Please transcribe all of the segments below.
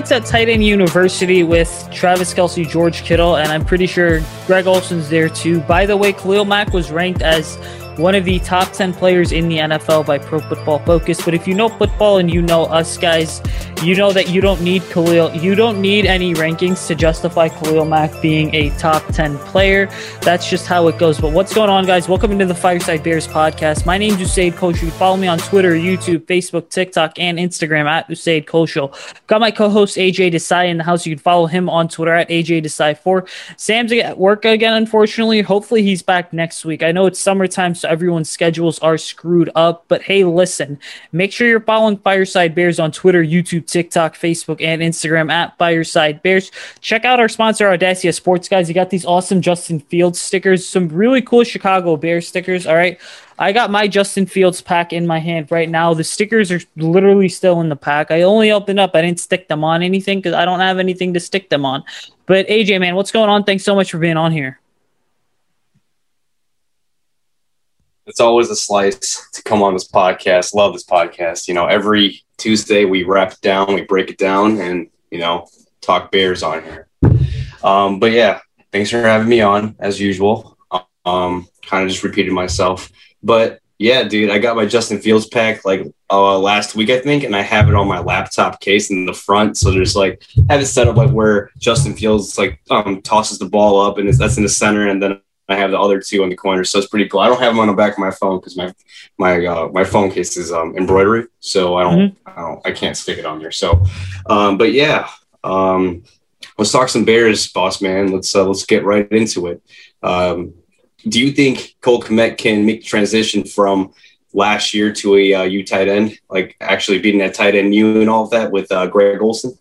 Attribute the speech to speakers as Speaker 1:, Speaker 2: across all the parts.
Speaker 1: Kmet's at tight end university with Travis Kelce, George Kittle, and I'm pretty sure Greg Olsen's there too. By the way, Khalil Mack was ranked as one of the top 10 players in the NFL by Pro Football Focus. But if you know football and you know us guys, you know that you don't need Khalil, you don't need any rankings to justify Khalil Mack being a top 10 player. That's just how it goes. But what's going on, guys? Welcome into the Fireside Bears podcast. My name's Usayd Koshul. Follow me on Twitter, YouTube, Facebook, TikTok, and Instagram at Usayd Koshul. Got my co-host AJ Desai in the house. You can follow him on Twitter at AJ Desai4. Sam's at work again, unfortunately. Hopefully he's back next week. I know it's summertime, so everyone's schedules are screwed up. But hey, listen, make sure you're following Fireside Bears on Twitter, YouTube, TikTok, Facebook, and Instagram at Fireside Bears. Check out our sponsor, Audacia Sports, guys. You got these awesome Justin Fields stickers, some really cool Chicago Bears stickers. All right. I got my Justin Fields pack in my hand right now. The stickers are literally still in the pack. I only opened up. I didn't stick them on anything because I don't have anything to stick them on. But AJ, man, what's going on? Thanks so much for being on here.
Speaker 2: It's always a slice to come on this podcast. Love this podcast. You know, every Tuesday we wrap it down, we break it down, and you know, talk Bears on here. Um, but yeah, thanks for having me on as usual. Um, kind of just repeated myself, but yeah, dude, I got my Justin Fields pack like uh, last week, I think, and I have it on my laptop case in the front. So there's like have it set up like where Justin Fields like um, tosses the ball up, and that's in the center, and then I have the other two on the corner, so it's pretty cool. I don't have them on the back of my phone because my my uh, my phone case is um, embroidery, so I don't, mm-hmm. I don't I can't stick it on there. So, um, but yeah, um, let's talk some Bears, boss man. Let's uh, let's get right into it. Um, do you think Cole Kmet can make the transition from last year to a uh, U tight end, like actually beating that tight end U and all of that with uh, Greg Olsen?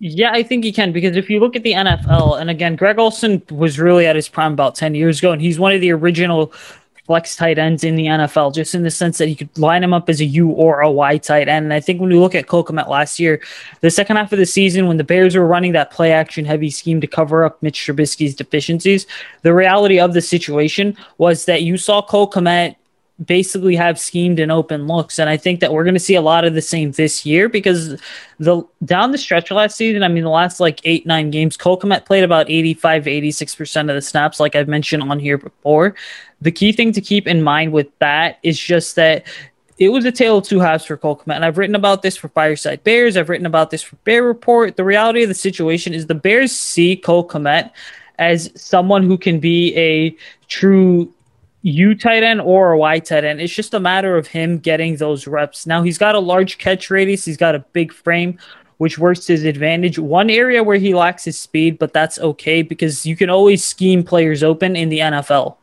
Speaker 1: Yeah, I think he can because if you look at the NFL, and again, Greg Olsen was really at his prime about 10 years ago, and he's one of the original flex tight ends in the NFL, just in the sense that you could line him up as a U or a Y tight end. And I think when we look at Cole Kmet last year, the second half of the season, when the Bears were running that play action heavy scheme to cover up Mitch Trubisky's deficiencies, the reality of the situation was that you saw Cole Kmet basically have schemed and open looks. And I think that we're going to see a lot of the same this year because the down the stretch last season, I mean, the last like eight, nine games, Cole played about 85 86% of the snaps, like I've mentioned on here before. The key thing to keep in mind with that is just that it was a tale of two halves for Cole. And I've written about this for Fireside Bears. I've written about this for Bear Report. The reality of the situation is the Bears see Cole as someone who can be a true U tight end or a Y tight end. It's just a matter of him getting those reps. Now he's got a large catch radius, he's got a big frame, which works to his advantage. One area where he lacks his speed, but that's okay because you can always scheme players open in the NFL.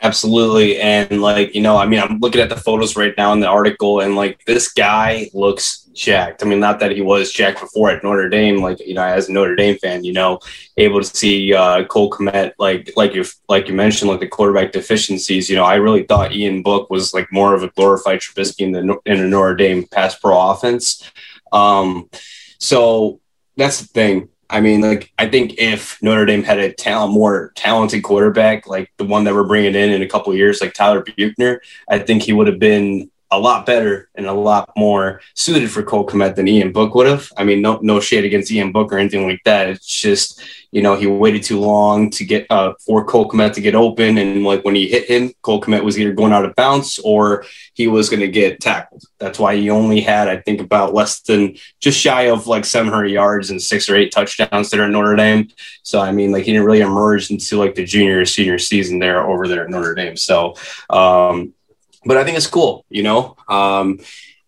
Speaker 2: Absolutely. And like, you know, I mean, I'm looking at the photos right now in the article and like this guy looks jacked. I mean, not that he was jacked before at Notre Dame, like, you know, as a Notre Dame fan, you know, able to see uh, Cole Kmet, like, like you, like you mentioned, like the quarterback deficiencies, you know, I really thought Ian Book was like more of a glorified Trubisky in the, in a Notre Dame pass pro offense. Um, so that's the thing. I mean, like I think if Notre Dame had a talent, more talented quarterback, like the one that we're bringing in in a couple years, like Tyler Buchner, I think he would have been a lot better and a lot more suited for Cole Kmet than Ian Book would have. I mean, no no shade against Ian Book or anything like that. It's just you know he waited too long to get uh, for Cole Kmet to get open, and like when he hit him, Cole Kmet was either going out of bounds or he was going to get tackled. That's why he only had I think about less than just shy of like 700 yards and six or eight touchdowns there at Notre Dame. So I mean, like he didn't really emerge into like the junior or senior season there over there at Notre Dame. So um, but I think it's cool, you know. Um,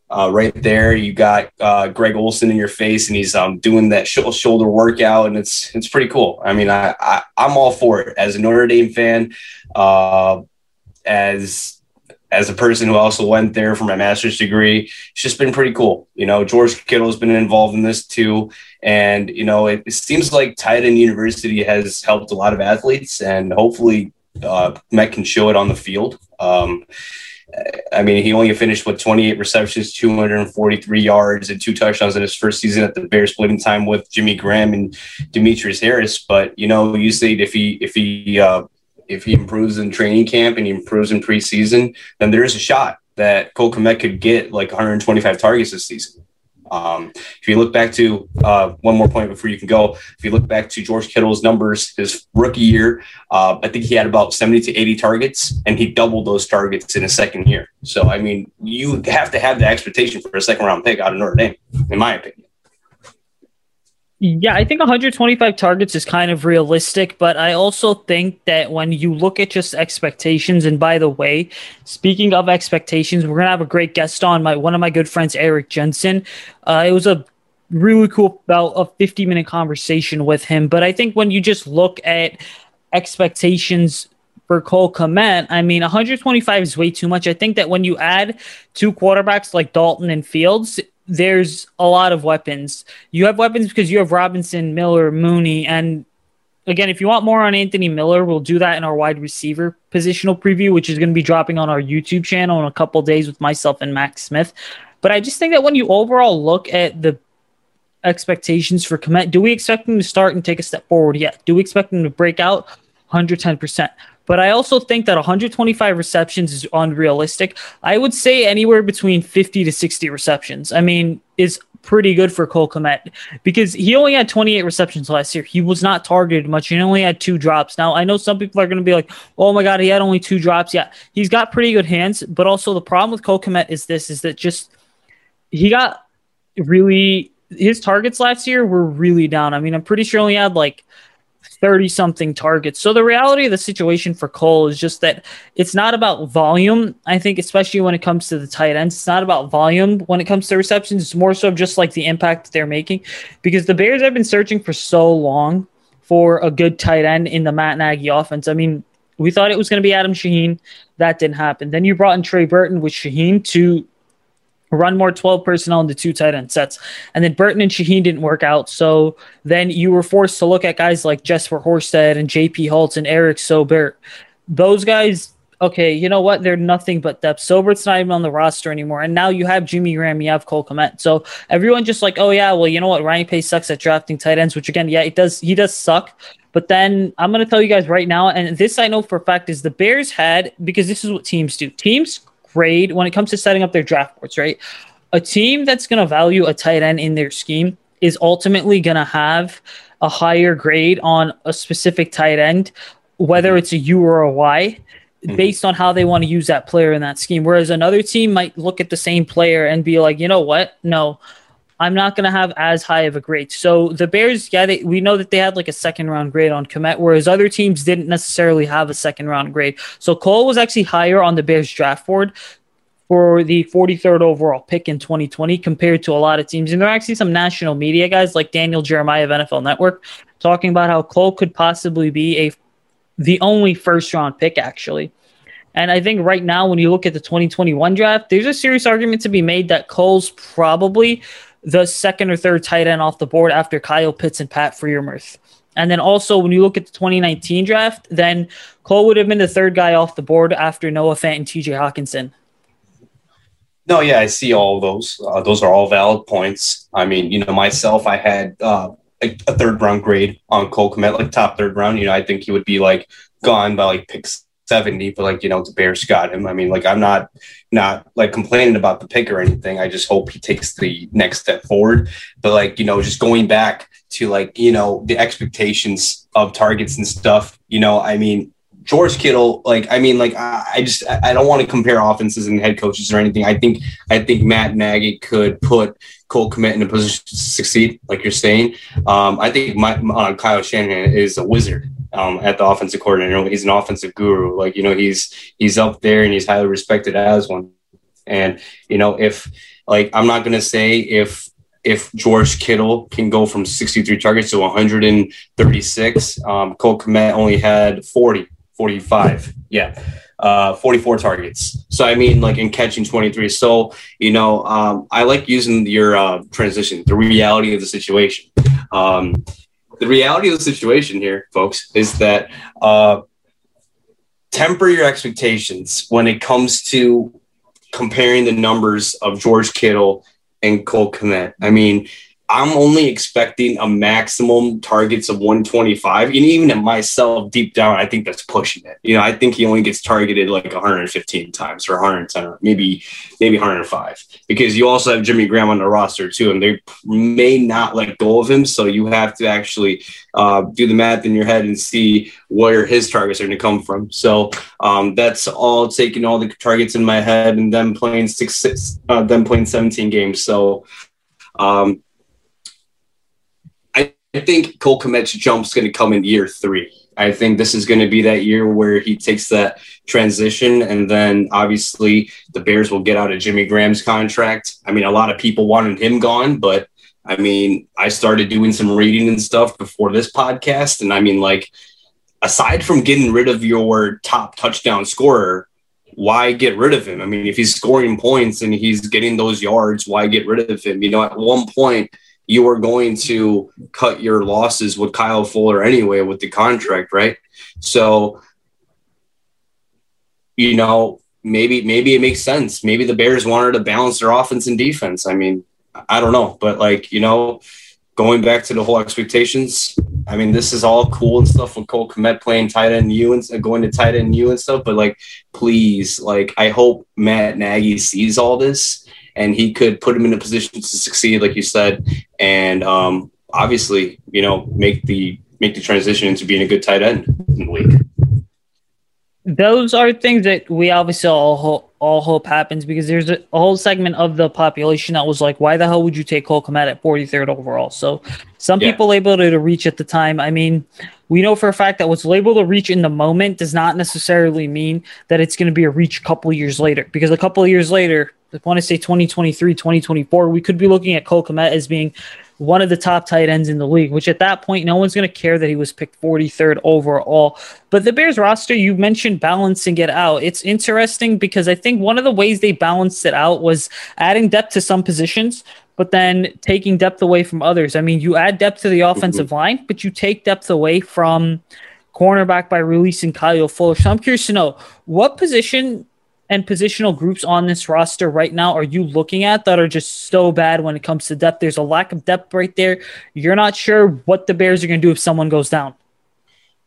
Speaker 2: uh, right there, you got uh, Greg Olsen in your face, and he's um, doing that sh- shoulder workout, and it's it's pretty cool. I mean, I, I am all for it as a Notre Dame fan, uh, as as a person who also went there for my master's degree. It's just been pretty cool. You know, George Kittle has been involved in this too, and you know, it, it seems like tight end university has helped a lot of athletes, and hopefully, uh, Kmet can show it on the field. Um, I mean, he only finished with 28 receptions, 243 yards, and two touchdowns in his first season at the Bears, splitting time with Jimmy Graham and Demetrius Harris. But you know, you say if he if he uh, if he improves in training camp and he improves in preseason, then there is a shot that Cole Kmet could get like 125 targets this season. Um, if you look back to uh, one more point before you can go, if you look back to George Kittle's numbers, his rookie year, uh, I think he had about 70 to 80 targets, and he doubled those targets in his second year. So, I mean, you have to have the expectation for a second round pick out of Notre Dame, in my opinion.
Speaker 1: Yeah, I think 125 targets is kind of realistic, but I also think that when you look at just expectations, and by the way, speaking of expectations, we're gonna have a great guest on my one of my good friends, Eric Jensen. Uh, it was a really cool about a 50 minute conversation with him. But I think when you just look at expectations for Cole Kmet, I mean, 125 is way too much. I think that when you add two quarterbacks like Dalton and Fields, there's a lot of weapons. You have weapons because you have Robinson, Miller, Mooney, and again, if you want more on Anthony Miller, we'll do that in our wide receiver positional preview, which is going to be dropping on our YouTube channel in a couple days with myself and Max Smith. But I just think that when you overall look at the expectations for Kmet, do we expect him to start and take a step forward? Yeah. Do we expect him to break out? 110%. But I also think that 125 receptions is unrealistic. I would say anywhere between 50 to 60 receptions. I mean, is pretty good for Cole Kmet because he only had 28 receptions last year. He was not targeted much. He only had two drops. Now, I know some people are going to be like, oh my God, he had only two drops. Yeah, he's got pretty good hands. But also, the problem with Cole Kmet is this is that just he got really, his targets last year were really down. I mean, I'm pretty sure he only had like 30 something targets. So the reality of the situation for Cole is just that it's not about volume. I think, especially when it comes to the tight ends, it's not about volume when it comes to receptions. It's more so just like the impact they're making because the Bears have been searching for so long for a good tight end in the Matt Nagy offense. I mean, we thought it was going to be Adam Shaheen. That didn't happen. Then you brought in Trey Burton with Shaheen to run more 12 personnel into two tight end sets. And then Burton and Shaheen didn't work out. So then you were forced to look at guys like Jesper Horsted and JP Holtz and Eric Saubert. Those guys, okay, you know what? They're nothing but depth. Saubert's not even on the roster anymore. And now you have Jimmy Graham, you have Cole Kmet. So everyone just like, oh yeah, well, you know what? Ryan Pace sucks at drafting tight ends, which again, yeah, it does he does suck. But then I'm going to tell you guys right now, and this I know for a fact is the Bears had because this is what teams do. Teams grade when it comes to setting up their draft boards, right? A team that's going to value a tight end in their scheme is ultimately going to have a higher grade on a specific tight end, whether it's a U or a Y, mm-hmm. based on how they want to use that player in that scheme. Whereas another team might look at the same player and be like, you know what? No, I'm not going to have as high of a grade. So the Bears, yeah, they, we know that they had like a second round grade on Kmet, whereas other teams didn't necessarily have a second round grade. So Cole was actually higher on the Bears draft board for the 43rd overall pick in 2020 compared to a lot of teams. And there are actually some national media guys like Daniel Jeremiah of NFL Network talking about how Cole could possibly be a the only first round pick actually. And I think right now, when you look at the 2021 draft, there's a serious argument to be made that Cole's probably the second or third tight end off the board after Kyle Pitts and Pat Freiermuth. And then also, when you look at the 2019 draft, then Cole would have been the third guy off the board after Noah Fant and TJ Hockenson.
Speaker 2: No, yeah, I see all those. Uh, those are all valid points. I mean, you know, myself, I had uh, a, a, third round grade on Cole Kmet, like top third round. You know, I think he would be like gone by like picks 70, but like, you know, the Bears got him. I mean, like, I'm not, not like complaining about the pick or anything. I just hope he takes the next step forward. But like, you know, just going back to like, you know, the expectations of targets and stuff, you know, I mean, George Kittle, like, I mean, like, I just, I don't want to compare offenses and head coaches or anything. I think, I think Matt Nagy could put Cole Kmet in a position to succeed, like you're saying. Um, I think my, uh, Kyle Shanahan is a wizard um, at the offensive coordinator. He's an offensive guru. Like you know, he's he's up there and he's highly respected as one. And you know, if like I'm not gonna say if if George Kittle can go from 63 targets to 136, um, Cole Kmet only had 40, 45. Yeah. Uh, 44 targets. So, I mean, like in catching 23. So, you know, um, I like using your uh, transition, the reality of the situation. Um, the reality of the situation here, folks, is that uh, temper your expectations when it comes to comparing the numbers of George Kittle and Cole Kmet. I mean, I'm only expecting a maximum targets of 125. And even myself, deep down, I think that's pushing it. You know, I think he only gets targeted like 115 times or 110 or maybe maybe 105. Because you also have Jimmy Graham on the roster too, and they may not let go of him. So you have to actually uh, do the math in your head and see where his targets are going to come from. So um, that's all taking all the targets in my head and then playing six, six uh, them playing 17 games. So um, I think Cole Kmet's jump's going to come in year three. I think this is going to be that year where he takes that transition, and then obviously the Bears will get out of Jimmy Graham's contract. I mean, a lot of people wanted him gone, but I mean, I started doing some reading and stuff before this podcast, and I mean, like, aside from getting rid of your top touchdown scorer, why get rid of him? I mean, if he's scoring points and he's getting those yards, why get rid of him? You know, at one point you were going to cut your losses with Kyle Fuller anyway with the contract, right? So, you know, maybe maybe it makes sense. Maybe the Bears wanted to balance their offense and defense. I mean, I don't know, but like you know, going back to the whole expectations. I mean, this is all cool and stuff with Cole Kmet playing tight end you and going to tight end you and stuff. But like, please, like, I hope Matt Nagy sees all this and he could put him in a position to succeed, like you said, and um, obviously, you know, make the make the transition into being a good tight end in the league.
Speaker 1: Those are things that we obviously all hope, all hope happens because there's a, whole segment of the population that was like, "Why the hell would you take Cole Kmet at 43rd overall?" So some yeah. people labeled it a reach at the time. I mean, we know for a fact that what's labeled a reach in the moment does not necessarily mean that it's going to be a reach a couple years later because a couple of years later I want to say 2023, 2024, we could be looking at Cole Kmet as being one of the top tight ends in the league, which at that point, no one's going to care that he was picked 43rd overall. But the Bears roster, you mentioned balancing it out. It's interesting because I think one of the ways they balanced it out was adding depth to some positions, but then taking depth away from others. I mean, you add depth to the offensive mm-hmm. line, but you take depth away from cornerback by releasing Kyle Fuller. So I'm curious to know what position and positional groups on this roster right now are you looking at that are just so bad when it comes to depth? There's a lack of depth right there. You're not sure what the Bears are going to do if someone goes down.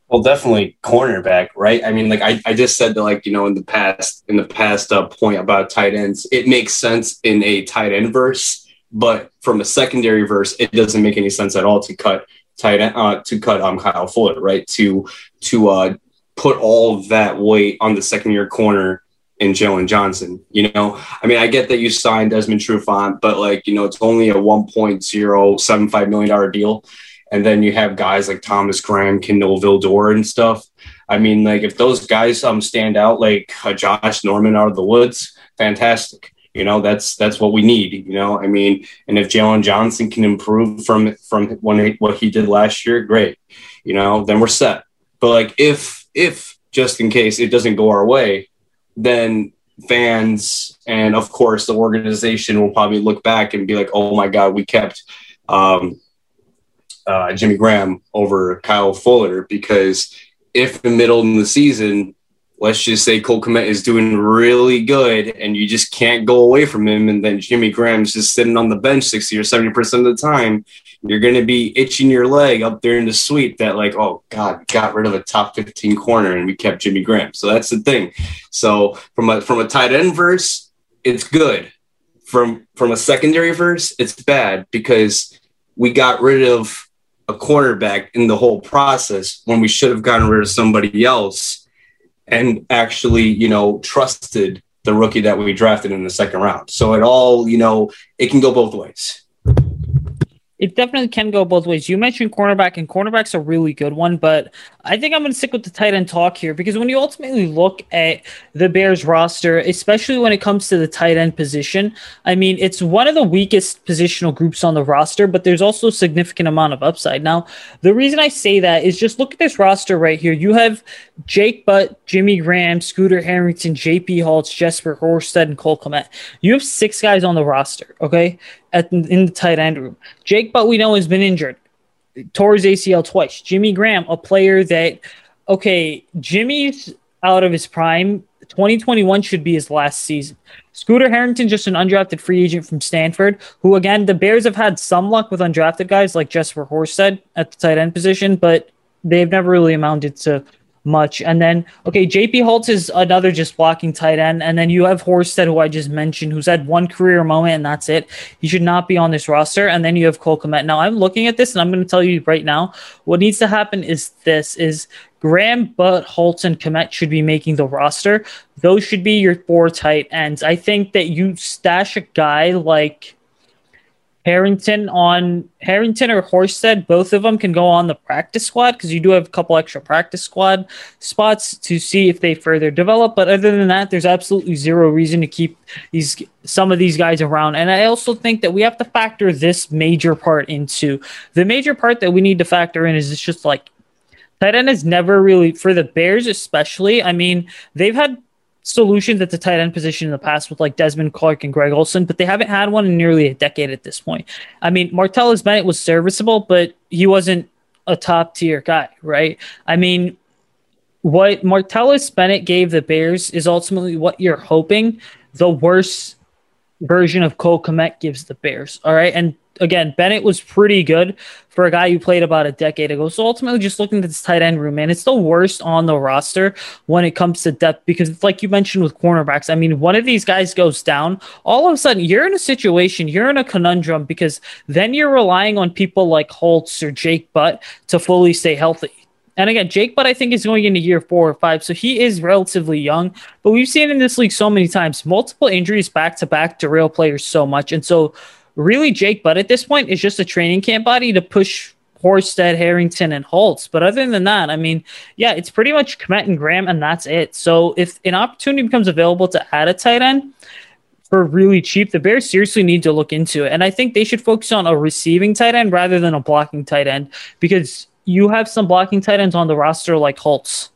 Speaker 2: Well, definitely cornerback, right? I mean, like I, I just said that, like you know, in the past, in the past uh, point about tight ends, it makes sense in a tight end verse, but from a secondary verse, it doesn't make any sense at all to cut tight end, uh, to cut um Kyle Fuller, right? To to uh, put all that weight on the second year corner and Jaylon Johnson. You know, I mean, I get that you signed Desmond Trufant, but like, you know, it's only a $1.075 million deal. And then you have guys like Thomas Graham, Kindle Vildor and stuff. I mean, like if those guys um stand out like uh, Josh Norman out of the woods, fantastic. You know, that's that's what we need. You know, I mean, and if Jaylon Johnson can improve from from when what he did last year, great. You know, then we're set. But like if if just in case it doesn't go our way, then fans and of course the organization will probably look back and be like, oh my God, we kept um, uh, Jimmy Graham over Kyle Fuller because if the middle of the season let's just say Cole Kmet is doing really good and you just can't go away from him. And then Jimmy Graham's just sitting on the bench 60 or 70% of the time. You're going to be itching your leg up there in the suite that, like, oh, God, got rid of a top 15 corner and we kept Jimmy Graham. So that's the thing. So from a, from a tight end verse, it's good. From, from a secondary verse, it's bad because we got rid of a cornerback in the whole process when we should have gotten rid of somebody else and actually, you know, trusted the rookie that we drafted in the second round. So it all, you know, it can go both ways
Speaker 1: it definitely can go both ways. You mentioned cornerback, and cornerback's a really good one, but I think I'm going to stick with the tight end talk here because when you ultimately look at the Bears roster, especially when it comes to the tight end position, I mean, it's one of the weakest positional groups on the roster, but there's also a significant amount of upside. Now, the reason I say that is just look at this roster right here. You have Jake Butt, Jimmy Graham, Scooter Harrington, JP Holtz, Jesper Horsted, and Cole Kmet. You have six guys on the roster, okay? At in the tight end room. Jake Butt we know has been injured, tore his ACL twice. Jimmy Graham, a player that okay, Jimmy's out of his prime. 2021 should be his last season. Scooter Harrington, just an undrafted free agent from Stanford, who again the Bears have had some luck with undrafted guys like Jesper Horsted at the tight end position, but they've never really amounted to much. And then, okay, JP Holtz is another just blocking tight end. And then you have Horsted, who I just mentioned, who's had one career moment and that's it. He should not be on this roster. And then you have Cole Kmet. Now I'm looking at this and I'm going to tell you right now, what needs to happen is this is Graham, Butt, Holtz, and Kmet should be making the roster. Those should be your four tight ends. I think that you stash a guy like Harrington on Harrington or Horsted, both of them can go on the practice squad because you do have a couple extra practice squad spots to see if they further develop. But other than that, there's absolutely zero reason to keep these some of these guys around. And I also think that we have to factor this major part into the major part that we need to factor in is it's just like tight end is never really for the Bears, especially. I mean, they've had solutions at the tight end position in the past with like Desmond Clark and Greg Olsen, but they haven't had one in nearly a decade at this point. I mean, Martellus Bennett was serviceable, but he wasn't a top tier guy, right? I mean, what Martellus Bennett gave the Bears is ultimately what you're hoping the worst version of Cole Kmet gives the Bears. All right. And again, Bennett was pretty good for a guy who played about a decade ago. So ultimately, just looking at this tight end room, man, it's the worst on the roster when it comes to depth because it's like you mentioned with cornerbacks. I mean, one of these guys goes down, all of a sudden you're in a situation, you're in a conundrum because then you're relying on people like Holtz or Jake Butt to fully stay healthy. And again, Jake Butt, I think, is going into year four or five. So he is relatively young. But we've seen in this league so many times, multiple injuries back to back derail players so much. And so really Jake Butt at this point is just a training camp body to push Horsted, Harrington, and Holtz. But other than that, I mean, yeah, it's pretty much Kmet and Graham, and that's it. So if an opportunity becomes available to add a tight end for really cheap, the Bears seriously need to look into it. And I think they should focus on a receiving tight end rather than a blocking tight end because you have some blocking tight ends on the roster like Holtz.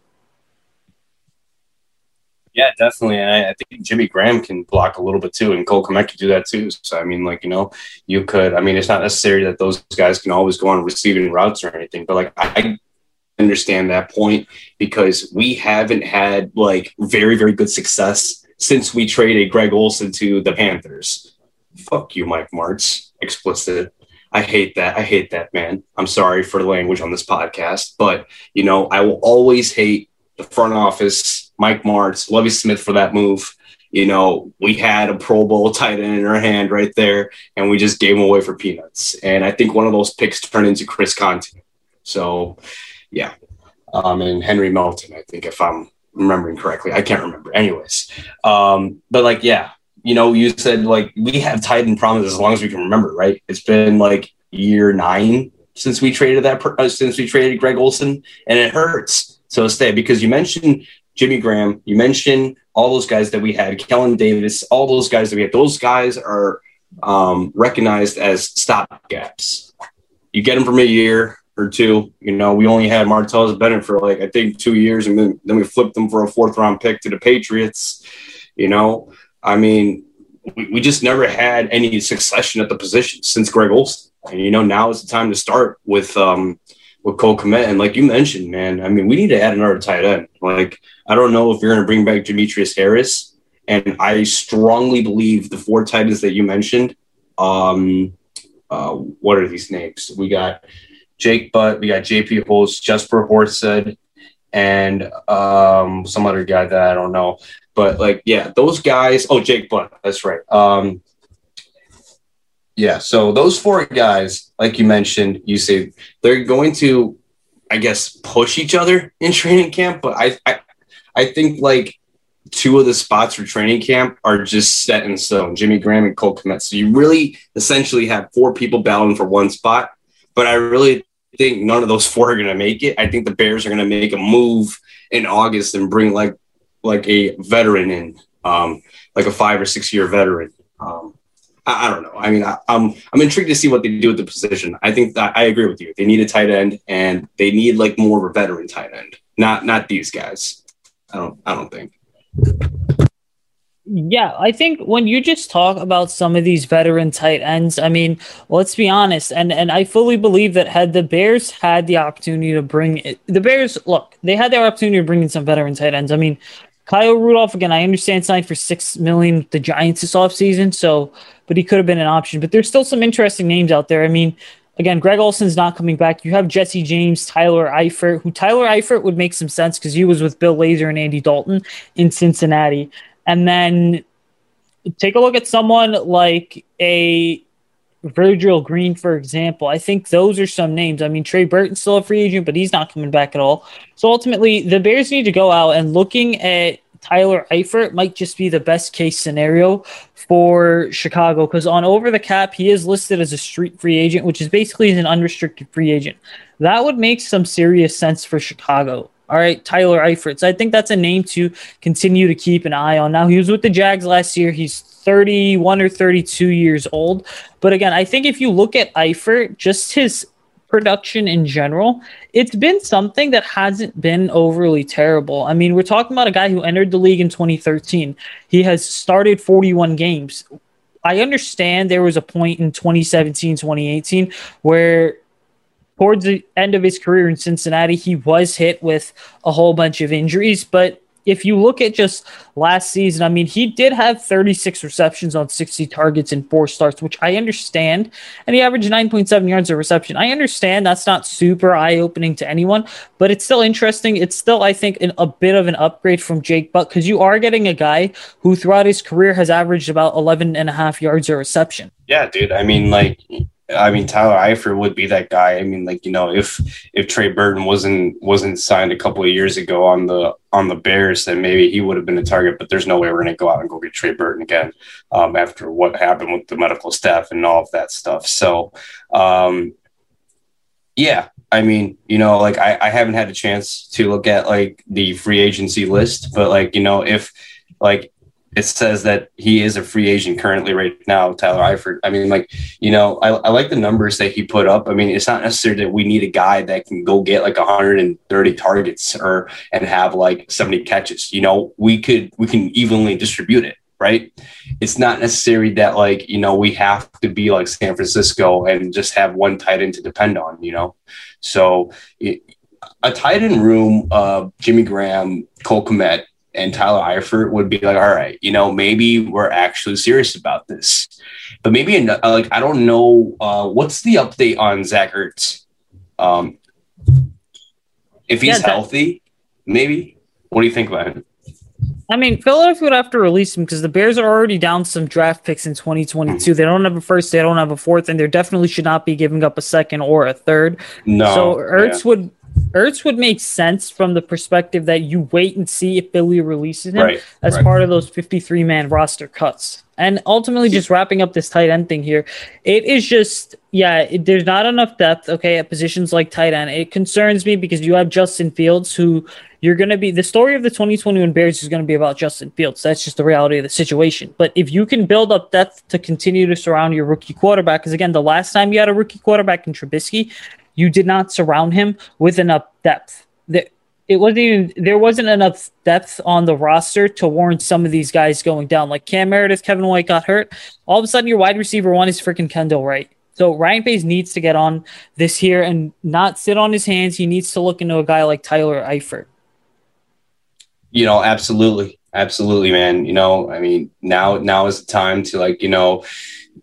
Speaker 2: Yeah, definitely. And I, I, think Jimmy Graham can block a little bit too, and Cole Kmet can do that too. So I mean, like you know, you could. I mean, it's not necessary that those guys can always go on receiving routes or anything, but like I understand that point because we haven't had like very very good success since we traded Greg Olsen to the Panthers. Fuck you, Mike Martz. Explicit. I hate that. I hate that, man. I'm sorry for the language on this podcast, but you know, I will always hate the front office Mike Martz, Lovie Smith for that move. You know, we had a Pro Bowl tight end in our hand right there, and we just gave him away for peanuts. And I think one of those picks turned into Chris Conte. So, yeah. Um, and Henry Melton, I think, if I'm remembering correctly. I can't remember. Anyways, um, but like, yeah, you know, you said like we have tight end problems as long as we can remember, right? It's been like year nine since we traded that, uh, since we traded Greg Olsen, and it hurts. So stay because you mentioned Jimmy Graham. You mentioned all those guys that we had, Kellen Davis, all those guys that we had. Those guys are um, recognized as stop gaps. You get them from a year or two. You know, we only had Martellus Bennett for like I think two years, and then, then we flipped them for a fourth round pick to the Patriots. You know, I mean, we, we just never had any succession at the position since Greg Olsen. And you know, now is the time to start with um, with Cole Kmet. And like you mentioned, man, I mean, we need to add another tight end. Like, I don't know if you're going to bring back Demetrius Harris. And I strongly believe the four tight ends that you mentioned. Um, uh, what are these names? We got Jake Butt, we got JP Holtz, Jesper Horsted, and um, some other guy that I don't know. But like, yeah, those guys. Oh, Jake Butt. That's right. Um, yeah. So those four guys, like you mentioned, you say they're going to, I guess, push each other in training camp. But I, I, I think like two of the spots for training camp are just set in stone. Jimmy Graham and Cole Kmet. So you really essentially have four people battling for one spot. But I really think none of those four are going to make it. I think the Bears are going to make a move in August and bring like like a veteran in, um, like a five or six year veteran. Um, I, I don't know. I mean, I, am I'm, I'm intrigued to see what they do with the position. I think that I agree with you. They need a tight end, and they need like more of a veteran tight end, not not these guys. I don't I don't think.
Speaker 1: Yeah, I think when you just talk about some of these veteran tight ends, I mean, let's be honest, and and I fully believe that had the Bears had the opportunity to bring it, the Bears look, they had their opportunity to bring in some veteran tight ends. I mean, Kyle Rudolph again. I understand signed for six million the Giants this offseason, so but he could have been an option. But there's still some interesting names out there. I mean, again, Greg Olsen's not coming back. You have Jesse James, Tyler Eifert, who Tyler Eifert would make some sense because he was with Bill Lazor and Andy Dalton in Cincinnati. And then take a look at someone like a Virgil Green, for example. I think those are some names. I mean, Trey Burton's still a free agent, but he's not coming back at all. So ultimately, the Bears need to go out and looking at Tyler Eifert might just be the best case scenario for Chicago because on over the cap, he is listed as a street free agent, which is basically an unrestricted free agent. That would make some serious sense for Chicago. All right, Tyler Eifert. So I think that's a name to continue to keep an eye on. Now, he was with the Jags last year. He's 31 or 32 years old. But again, I think if you look at Eifert, just his production in general, it's been something that hasn't been overly terrible. I mean, we're talking about a guy who entered the league in 2013. He has started 41 games. I understand there was a point in 2017, 2018 where towards the end of his career in Cincinnati, he was hit with a whole bunch of injuries, but if you look at just last season, I mean, he did have 36 receptions on 60 targets in four starts, which I understand. And he averaged 9.7 yards a reception. I understand that's not super eye opening to anyone, but it's still interesting. It's still, I think, an, a bit of an upgrade from Jake Butt because you are getting a guy who throughout his career has averaged about 11 and a half yards a reception.
Speaker 2: Yeah, dude. I mean, like, I mean, Tyler Eifert would be that guy. I mean, like you know, if if Trey Burton wasn't wasn't signed a couple of years ago on the on the Bears, then maybe he would have been a target. But there's no way we're going to go out and go get Trey Burton again um, after what happened with the medical staff and all of that stuff. So, um, yeah, I mean, you know, like I, I haven't had a chance to look at like the free agency list, but like you know, if like it says that he is a free agent currently right now, Tyler Eifert. I mean, like, you know, I, I, like the numbers that he put up. I mean, it's not necessarily that we need a guy that can go get like 130 targets or and have like 70 catches. You know, we could we can evenly distribute it, right? It's not necessary that like, you know, we have to be like San Francisco and just have one tight end to depend on, you know. So it, a tight end room, uh, Jimmy Graham, Cole Kmet, and Tyler Eifert would be like, all right, you know, maybe we're actually serious about this. But maybe like I don't know uh, what's the update on Zach Ertz. Um, if he's yeah, healthy, maybe. What do you think about him?
Speaker 1: I mean, Philadelphia would have to release him because the Bears are already down some draft picks in 2022. Mm-hmm. They don't have a first, they don't have a fourth, and they definitely should not be giving up a second or a third. No. So Ertz yeah. would Ertz would make sense from the perspective that you wait and see if Philly releases him right, as right. part of those 53 man roster cuts. And ultimately, just wrapping up this tight end thing here, it is just, yeah, it, there's not enough depth, okay, at positions like tight end. It concerns me because you have Justin Fields, who you're going to be, the story of the 2021 Bears is going to be about Justin Fields. That's just the reality of the situation. But if you can build up depth to continue to surround your rookie quarterback, because again, the last time you had a rookie quarterback in Trubisky, you did not surround him with enough depth. It wasn't even there wasn't enough depth on the roster to warrant some of these guys going down. Like Cam Meredith, Kevin White got hurt. All of a sudden, your wide receiver one is freaking Kendall Wright. So Ryan Pace needs to get on this here and not sit on his hands. He needs to look into a guy like Tyler Eifert.
Speaker 2: You know, absolutely, absolutely, man. You know, I mean, now now is the time to like you know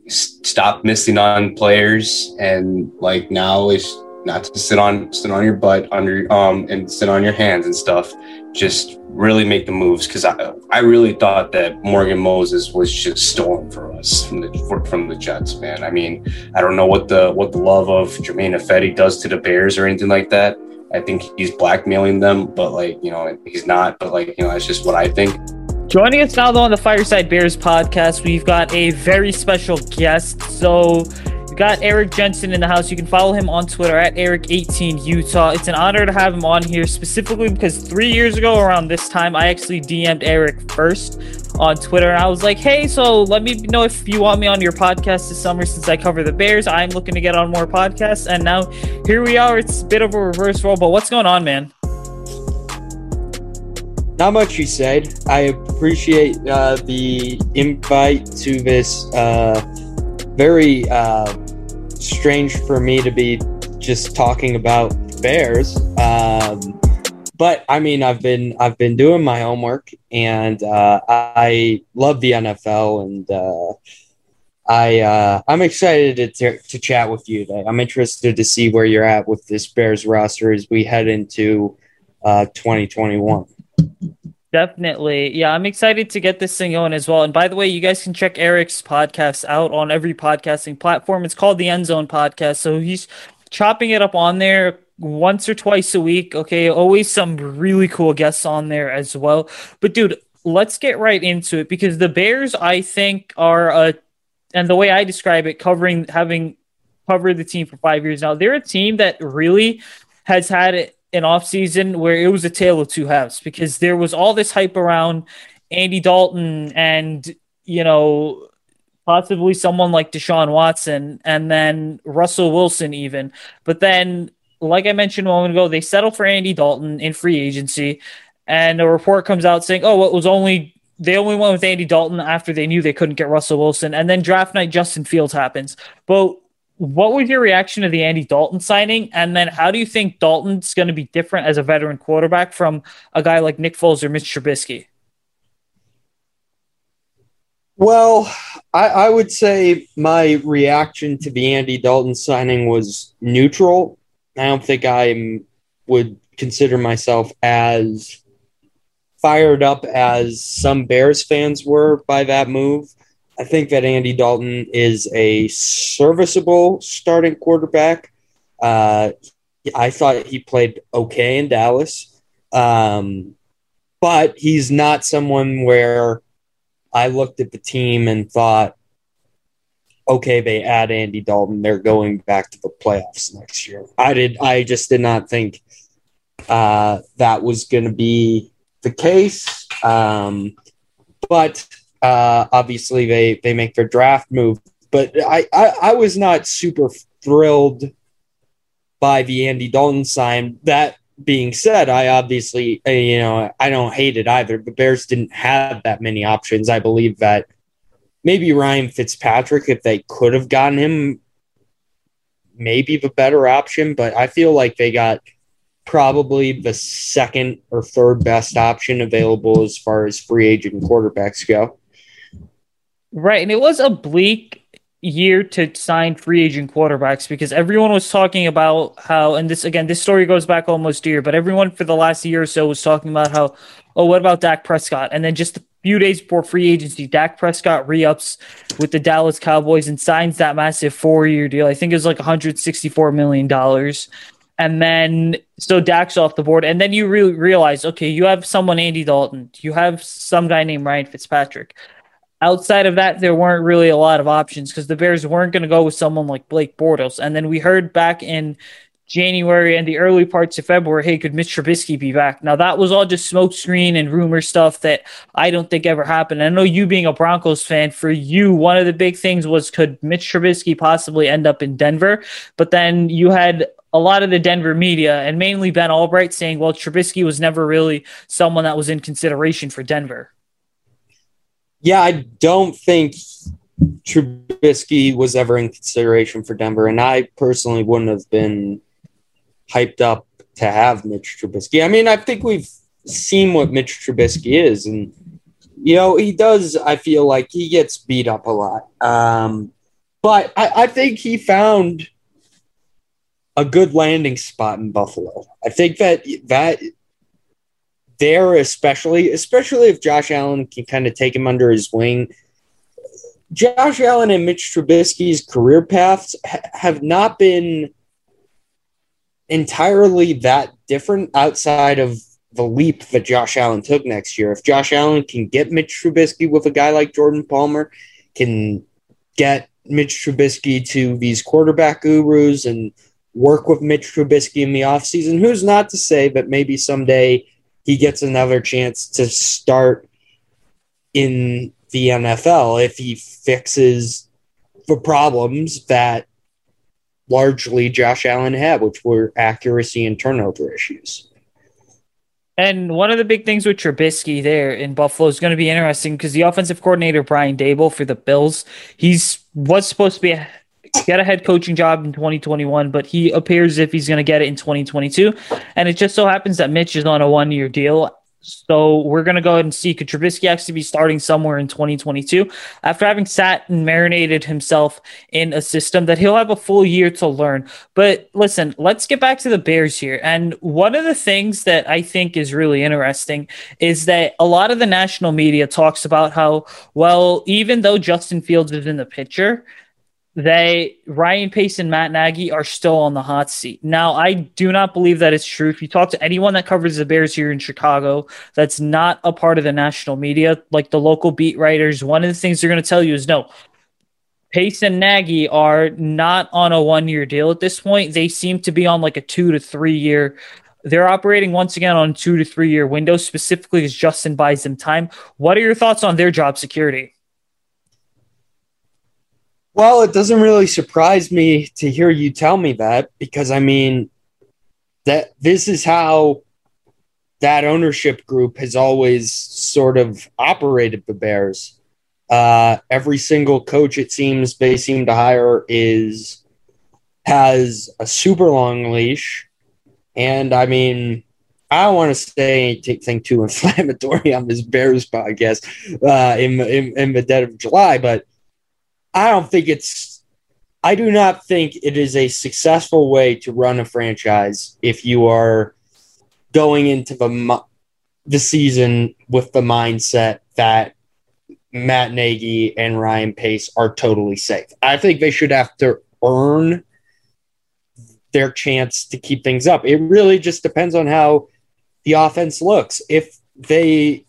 Speaker 2: stop missing on players and like now is not to sit on sit on your butt under um and sit on your hands and stuff. Just really make the moves because I, I really thought that Morgan Moses was just stolen for us from the from the Jets man. I mean I don't know what the what the love of Germain Ifedi does to the Bears or anything like that. I think he's blackmailing them but like you know he's not. But like you know that's just what I think
Speaker 1: Joining us now, though, on the Fireside Bears podcast, we've got a very special guest. So, we got Eric Jensen in the house. You can follow him on Twitter at Eric18Utah. It's an honor to have him on here specifically because three years ago, around this time, I actually DM'd Eric first on Twitter. And I was like, hey, so let me know if you want me on your podcast this summer since I cover the Bears. I'm looking to get on more podcasts. And now here we are. It's a bit of a reverse role, but what's going on, man?
Speaker 3: Not much you said. I appreciate uh, the invite to this uh, very uh, strange for me to be just talking about Bears. Um, but I mean, I've been I've been doing my homework, and uh, I love the NFL, and uh, I uh, I'm excited to, to chat with you today. I'm interested to see where you're at with this Bears roster as we head into uh, 2021.
Speaker 1: Definitely. Yeah, I'm excited to get this thing going as well. And by the way, you guys can check Eric's podcast out on every podcasting platform. It's called the End Zone Podcast. So he's chopping it up on there once or twice a week. Okay. Always some really cool guests on there as well. But dude, let's get right into it because the Bears, I think, are a, and the way I describe it, covering, having covered the team for five years now, they're a team that really has had an offseason where it was a tale of two halves because there was all this hype around Andy Dalton and, you know, possibly someone like Deshaun Watson and then Russell Wilson, even. But then, like I mentioned a moment ago, they settled for Andy Dalton in free agency. And a report comes out saying, oh, it was only they only went with Andy Dalton after they knew they couldn't get Russell Wilson. And then draft night, Justin Fields happens. But what was your reaction to the Andy Dalton signing? And then how do you think Dalton's going to be different as a veteran quarterback from a guy like Nick Foles or Mitch Trubisky?
Speaker 3: Well, I, I would say my reaction to the Andy Dalton signing was neutral. I don't think I would consider myself as fired up as some Bears fans were by that move. I think that Andy Dalton is a serviceable starting quarterback. Uh, I thought he played okay in Dallas, um, but he's not someone where I looked at the team and thought, okay, they add Andy Dalton, they're going back to the playoffs next year. I did. I just did not think uh, that was going to be the case. Um, but uh, obviously, they they make their draft move, but I, I I was not super thrilled by the Andy Dalton sign. That being said, I obviously uh, you know I don't hate it either. The Bears didn't have that many options. I believe that maybe Ryan Fitzpatrick, if they could have gotten him, maybe the better option. But I feel like they got probably the second or third best option available as far as free agent quarterbacks go.
Speaker 1: Right. And it was a bleak year to sign free agent quarterbacks because everyone was talking about how, and this again, this story goes back almost a year, but everyone for the last year or so was talking about how, oh, what about Dak Prescott? And then just a few days before free agency, Dak Prescott re ups with the Dallas Cowboys and signs that massive four year deal. I think it was like $164 million. And then, so Dak's off the board. And then you really realize, okay, you have someone, Andy Dalton. You have some guy named Ryan Fitzpatrick. Outside of that, there weren't really a lot of options because the Bears weren't going to go with someone like Blake Bortles. And then we heard back in January and the early parts of February, hey, could Mitch Trubisky be back? Now that was all just smokescreen and rumor stuff that I don't think ever happened. I know you being a Broncos fan, for you, one of the big things was could Mitch Trubisky possibly end up in Denver? But then you had a lot of the Denver media and mainly Ben Allbright saying, well, Trubisky was never really someone that was in consideration for Denver.
Speaker 3: Yeah, I don't think Trubisky was ever in consideration for Denver, and I personally wouldn't have been hyped up to have Mitch Trubisky. I mean, I think we've seen what Mitch Trubisky is, and you know, he does. I feel like he gets beat up a lot, um, but I, I think he found a good landing spot in Buffalo. I think that that there, especially, especially if Josh Allen can kind of take him under his wing. Josh Allen and Mitch Trubisky's career paths ha- have not been entirely that different outside of the leap that Josh Allen took next year. If Josh Allen can get Mitch Trubisky with a guy like Jordan Palmer, can get Mitch Trubisky to these quarterback gurus and work with Mitch Trubisky in the offseason, who's not to say that maybe someday he gets another chance to start in the NFL if he fixes the problems that largely Josh Allen had, which were accuracy and turnover issues.
Speaker 1: And one of the big things with Trubisky there in Buffalo is going to be interesting because the offensive coordinator Brian Daboll for the Bills, he's was supposed to be get a head coaching job in 2021, but he appears if he's going to get it in 2022. And it just so happens that Mitch is on a one year deal. So we're going to go ahead and see could Trubisky actually be starting somewhere in 2022 after having sat and marinated himself in a system that he'll have a full year to learn. But listen, let's get back to the Bears here. And one of the things that I think is really interesting is that a lot of the national media talks about how, well, even though Justin Fields is in the picture, they Ryan Pace and Matt Nagy are still on the hot seat. Now, I do not believe that it's true. If you talk to anyone that covers the Bears here in Chicago, that's not a part of the national media, like the local beat writers, one of the things they're going to tell you is no. Pace and Nagy are not on a one year deal at this point. They seem to be on like a two to three year. They're operating once again on two to three year windows, specifically as Justin buys them time. What are your thoughts on their job security?
Speaker 3: Well, it doesn't really surprise me to hear you tell me that because I mean that this is how that ownership group has always sort of operated the Bears. Uh, every single coach, it seems they seem to hire is has a super long leash, and I mean, I don't want to say anything too inflammatory on this Bears podcast uh, in, in in the dead of July, but I don't think it's. I do not think it is a successful way to run a franchise if you are going into the the season with the mindset that Matt Nagy and Ryan Pace are totally safe. I think they should have to earn their chance to keep things up. It really just depends on how the offense looks. If they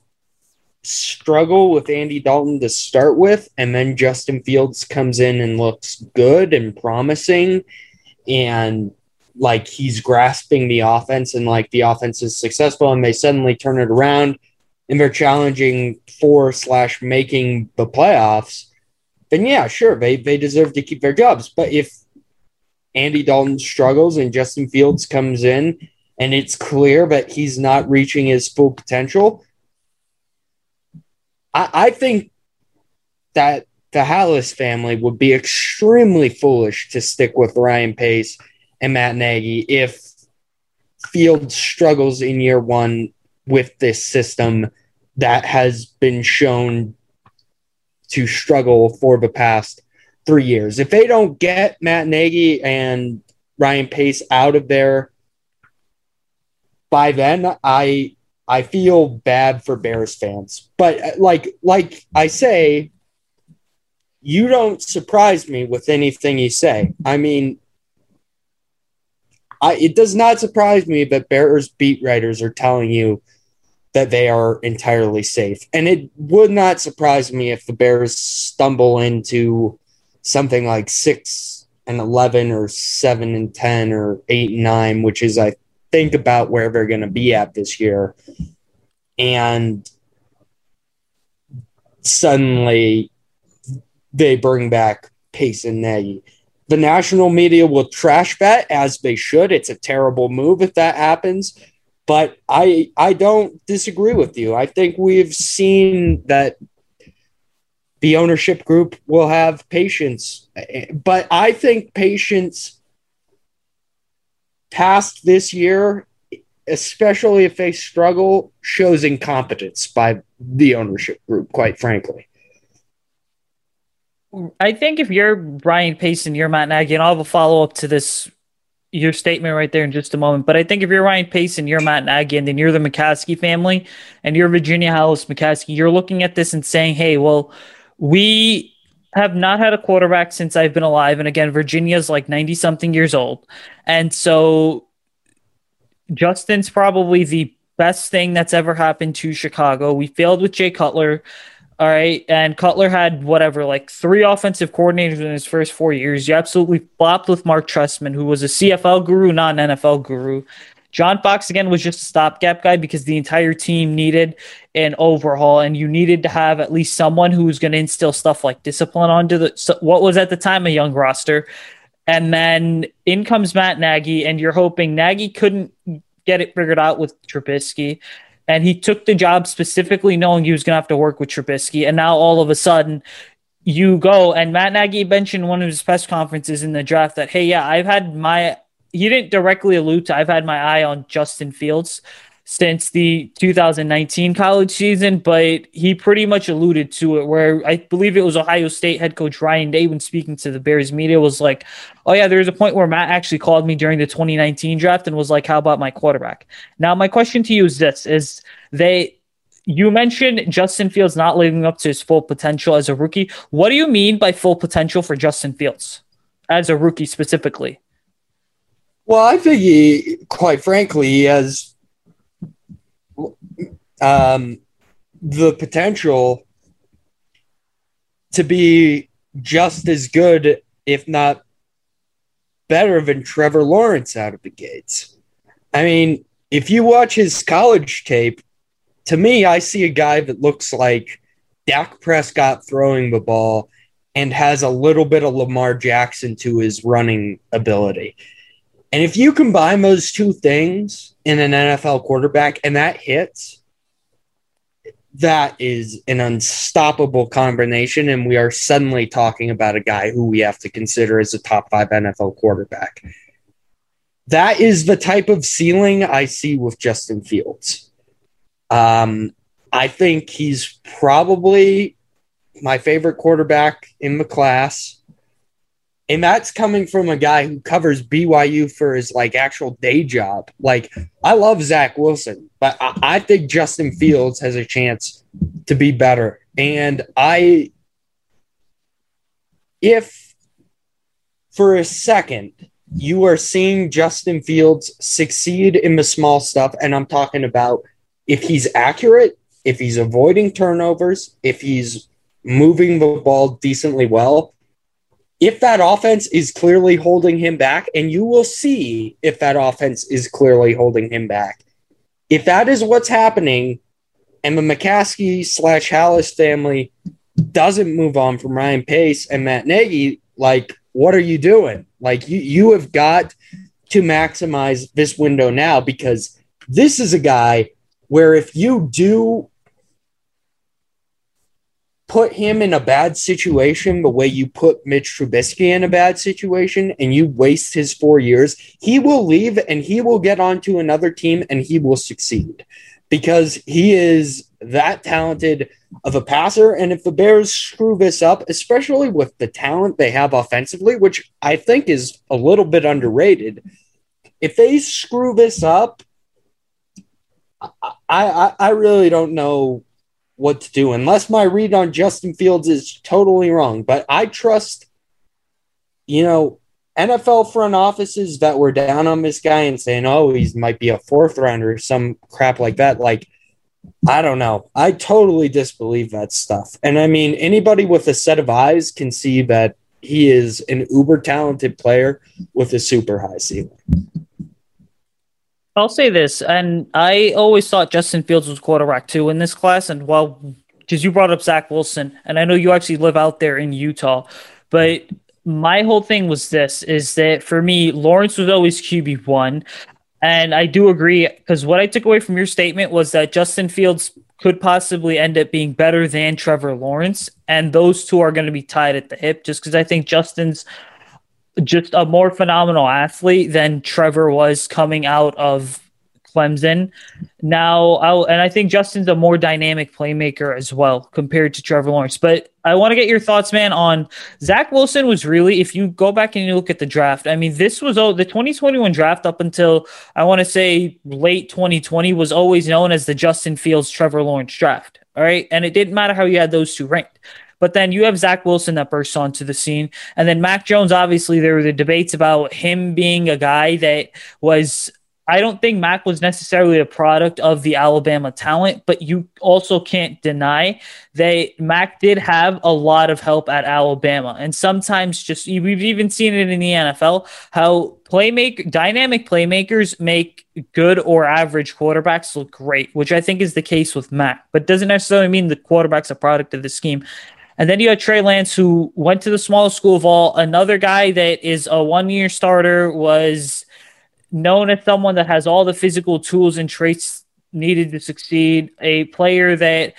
Speaker 3: struggle with Andy Dalton to start with, and then Justin Fields comes in and looks good and promising, and like he's grasping the offense, and like the offense is successful, and they suddenly turn it around and they're challenging for slash making the playoffs, then yeah, sure, they they deserve to keep their jobs. But if Andy Dalton struggles and Justin Fields comes in and it's clear that he's not reaching his full potential, I, I think that the Halas family would be extremely foolish to stick with Ryan Pace and Matt Nagy if Field struggles in year one with this system that has been shown to struggle for the past three years. If they don't get Matt Nagy and Ryan Pace out of there by then, I I feel bad for Bears fans. But uh, like like I say, you don't surprise me with anything you say. I mean, I it does not surprise me that Bears beat writers are telling you that they are entirely safe. And it would not surprise me if the Bears stumble into something like 6 and 11 or 7 and 10 or 8 and 9, which is I think about where they're going to be at this year. And suddenly they bring back Pace and Nagy. The national media will trash that as they should. It's a terrible move if that happens. But I I don't disagree with you. I think we've seen that the ownership group will have patience. But I think patience past this year, especially if they struggle, shows incompetence by the ownership group, quite frankly.
Speaker 1: I think if you're Brian Pace and you're Matt Nagy, and I'll have a follow up to this your statement right there in just a moment. But I think if you're Ryan Pace and you're Matt Nagy and then you're the McCaskey family and you're Virginia Halas McCaskey, you're looking at this and saying, hey, well, we have not had a quarterback since I've been alive. And again, Virginia's like 90 something years old. And so Justin's probably the best thing that's ever happened to Chicago. We failed with Jay Cutler. All right. And Cutler had whatever, like three offensive coordinators in his first four years. You absolutely flopped with Marc Trestman, who was a CFL guru, not an NFL guru. John Fox again was just a stopgap guy because the entire team needed an overhaul, and you needed to have at least someone who was going to instill stuff like discipline onto the so what was at the time a young roster. And then in comes Matt Nagy, and you're hoping Nagy couldn't get it figured out with Trubisky. And he took the job specifically knowing he was going to have to work with Trubisky. And now all of a sudden, you go and Matt Nagy mentioned one of his press conferences in the draft that, hey, yeah, I've had my, he didn't directly allude to, I've had my eye on Justin Fields since the 2019 college season, but he pretty much alluded to it where I believe it was Ohio State head coach Ryan Day when speaking to the Bears media was like, Oh yeah, there's a point where Matt actually called me during the 2019 draft and was like, How about my quarterback? Now my question to you is this is they you mentioned Justin Fields not living up to his full potential as a rookie. What do you mean by full potential for Justin Fields as a rookie specifically?
Speaker 3: Well, I think he, quite frankly, he has um, the potential to be just as good, if not better, than Trevor Lawrence out of the gates. I mean, if you watch his college tape, to me, I see a guy that looks like Dak Prescott throwing the ball and has a little bit of Lamar Jackson to his running ability. And if you combine those two things in an NFL quarterback and that hits, that is an unstoppable combination. And we are suddenly talking about a guy who we have to consider as a top five NFL quarterback. That is the type of ceiling I see with Justin Fields. Um, I think he's probably my favorite quarterback in the class. And that's coming from a guy who covers BYU for his like actual day job. Like, I love Zach Wilson, but I, I think Justin Fields has a chance to be better. And I, if for a second you are seeing Justin Fields succeed in the small stuff, and I'm talking about if he's accurate, if he's avoiding turnovers, if he's moving the ball decently well, if that offense is clearly holding him back, and you will see if that offense is clearly holding him back. If that is what's happening, and the McCaskey slash Halas family doesn't move on from Ryan Pace and Matt Nagy, like, what are you doing? Like, you, you have got to maximize this window now because this is a guy where if you do put him in a bad situation the way you put Mitch Trubisky in a bad situation and you waste his four years, he will leave and he will get onto another team and he will succeed because he is that talented of a passer. And if the Bears screw this up, especially with the talent they have offensively, which I think is a little bit underrated, if they screw this up, I, I, I really don't know what to do unless my read on Justin Fields is totally wrong. But I trust, you know, NFL front offices that were down on this guy and saying, oh, he might be a fourth rounder or some crap like that. Like, I don't know. I totally disbelieve that stuff. And I mean, anybody with a set of eyes can see that he is an uber talented player with a super high ceiling.
Speaker 1: I'll say this, and I always thought Justin Fields was quarterback too in this class. And while, because you brought up Zach Wilson, and I know you actually live out there in Utah, but my whole thing was this: is that for me, Lawrence was always QB one, and I do agree because what I took away from your statement was that Justin Fields could possibly end up being better than Trevor Lawrence, and those two are going to be tied at the hip, just because I think Justin's just a more phenomenal athlete than Trevor was coming out of Clemson. Now, I'll, and I think Justin's a more dynamic playmaker as well compared to Trevor Lawrence. But I want to get your thoughts, man, on Zach Wilson was really, if you go back and you look at the draft, I mean, this was oh, the 2021 draft up until I want to say late 2020 was always known as the Justin Fields Trevor Lawrence draft. All right. And it didn't matter how you had those two ranked. But then you have Zach Wilson that bursts onto the scene. And then Mac Jones, obviously, there were the debates about him being a guy that was I don't think Mac was necessarily a product of the Alabama talent, but you also can't deny that Mac did have a lot of help at Alabama. And sometimes just we've even seen it in the NFL how playmaker dynamic playmakers make good or average quarterbacks look great, which I think is the case with Mac, but doesn't necessarily mean the quarterback's a product of the scheme. And then you had Trey Lance, who went to the smallest school of all. Another guy that is a one year starter was known as someone that has all the physical tools and traits needed to succeed. A player that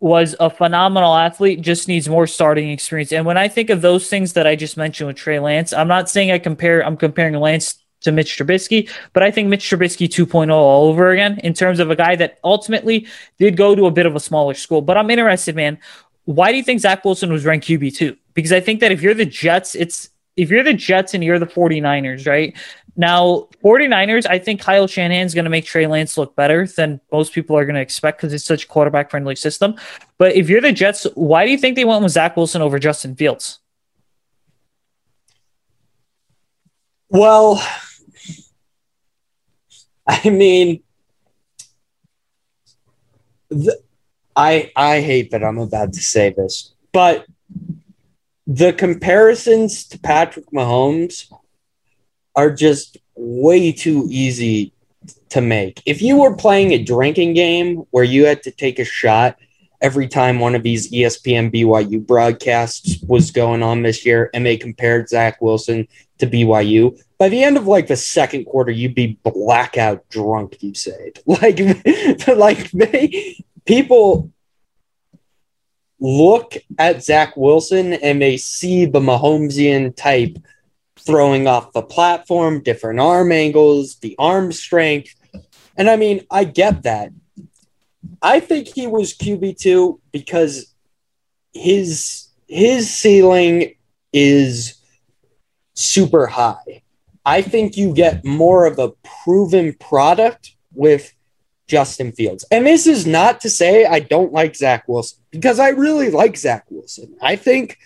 Speaker 1: was a phenomenal athlete, just needs more starting experience. And when I think of those things that I just mentioned with Trey Lance, I'm not saying I compare, I'm comparing Lance to Mitch Trubisky, but I think Mitch Trubisky 2.0 all over again in terms of a guy that ultimately did go to a bit of a smaller school. But I'm interested, man. Why do you think Zach Wilson was ranked QB2? Because I think that if you're the Jets, it's if you're the Jets and you're the 49ers, right? Now, 49ers, I think Kyle Shanahan's going to make Trey Lance look better than most people are going to expect because it's such a quarterback friendly system. But if you're the Jets, why do you think they went with Zach Wilson over Justin Fields?
Speaker 3: Well, I mean, the, I I hate that I'm about to say this, but the comparisons to Patrick Mahomes are just way too easy to make. If you were playing a drinking game where you had to take a shot every time one of these ESPN BYU broadcasts was going on this year and they compared Zach Wilson to BYU, by the end of like the second quarter, you'd be blackout drunk, you say. Like, like they, people look at Zach Wilson and they see the Mahomesian type throwing off the platform, different arm angles, the arm strength. And I mean, I get that. I think he was QB2 because his his ceiling is super high. I think you get more of a proven product with Justin Fields. And this is not to say I don't like Zach Wilson because I really like Zach Wilson. I think,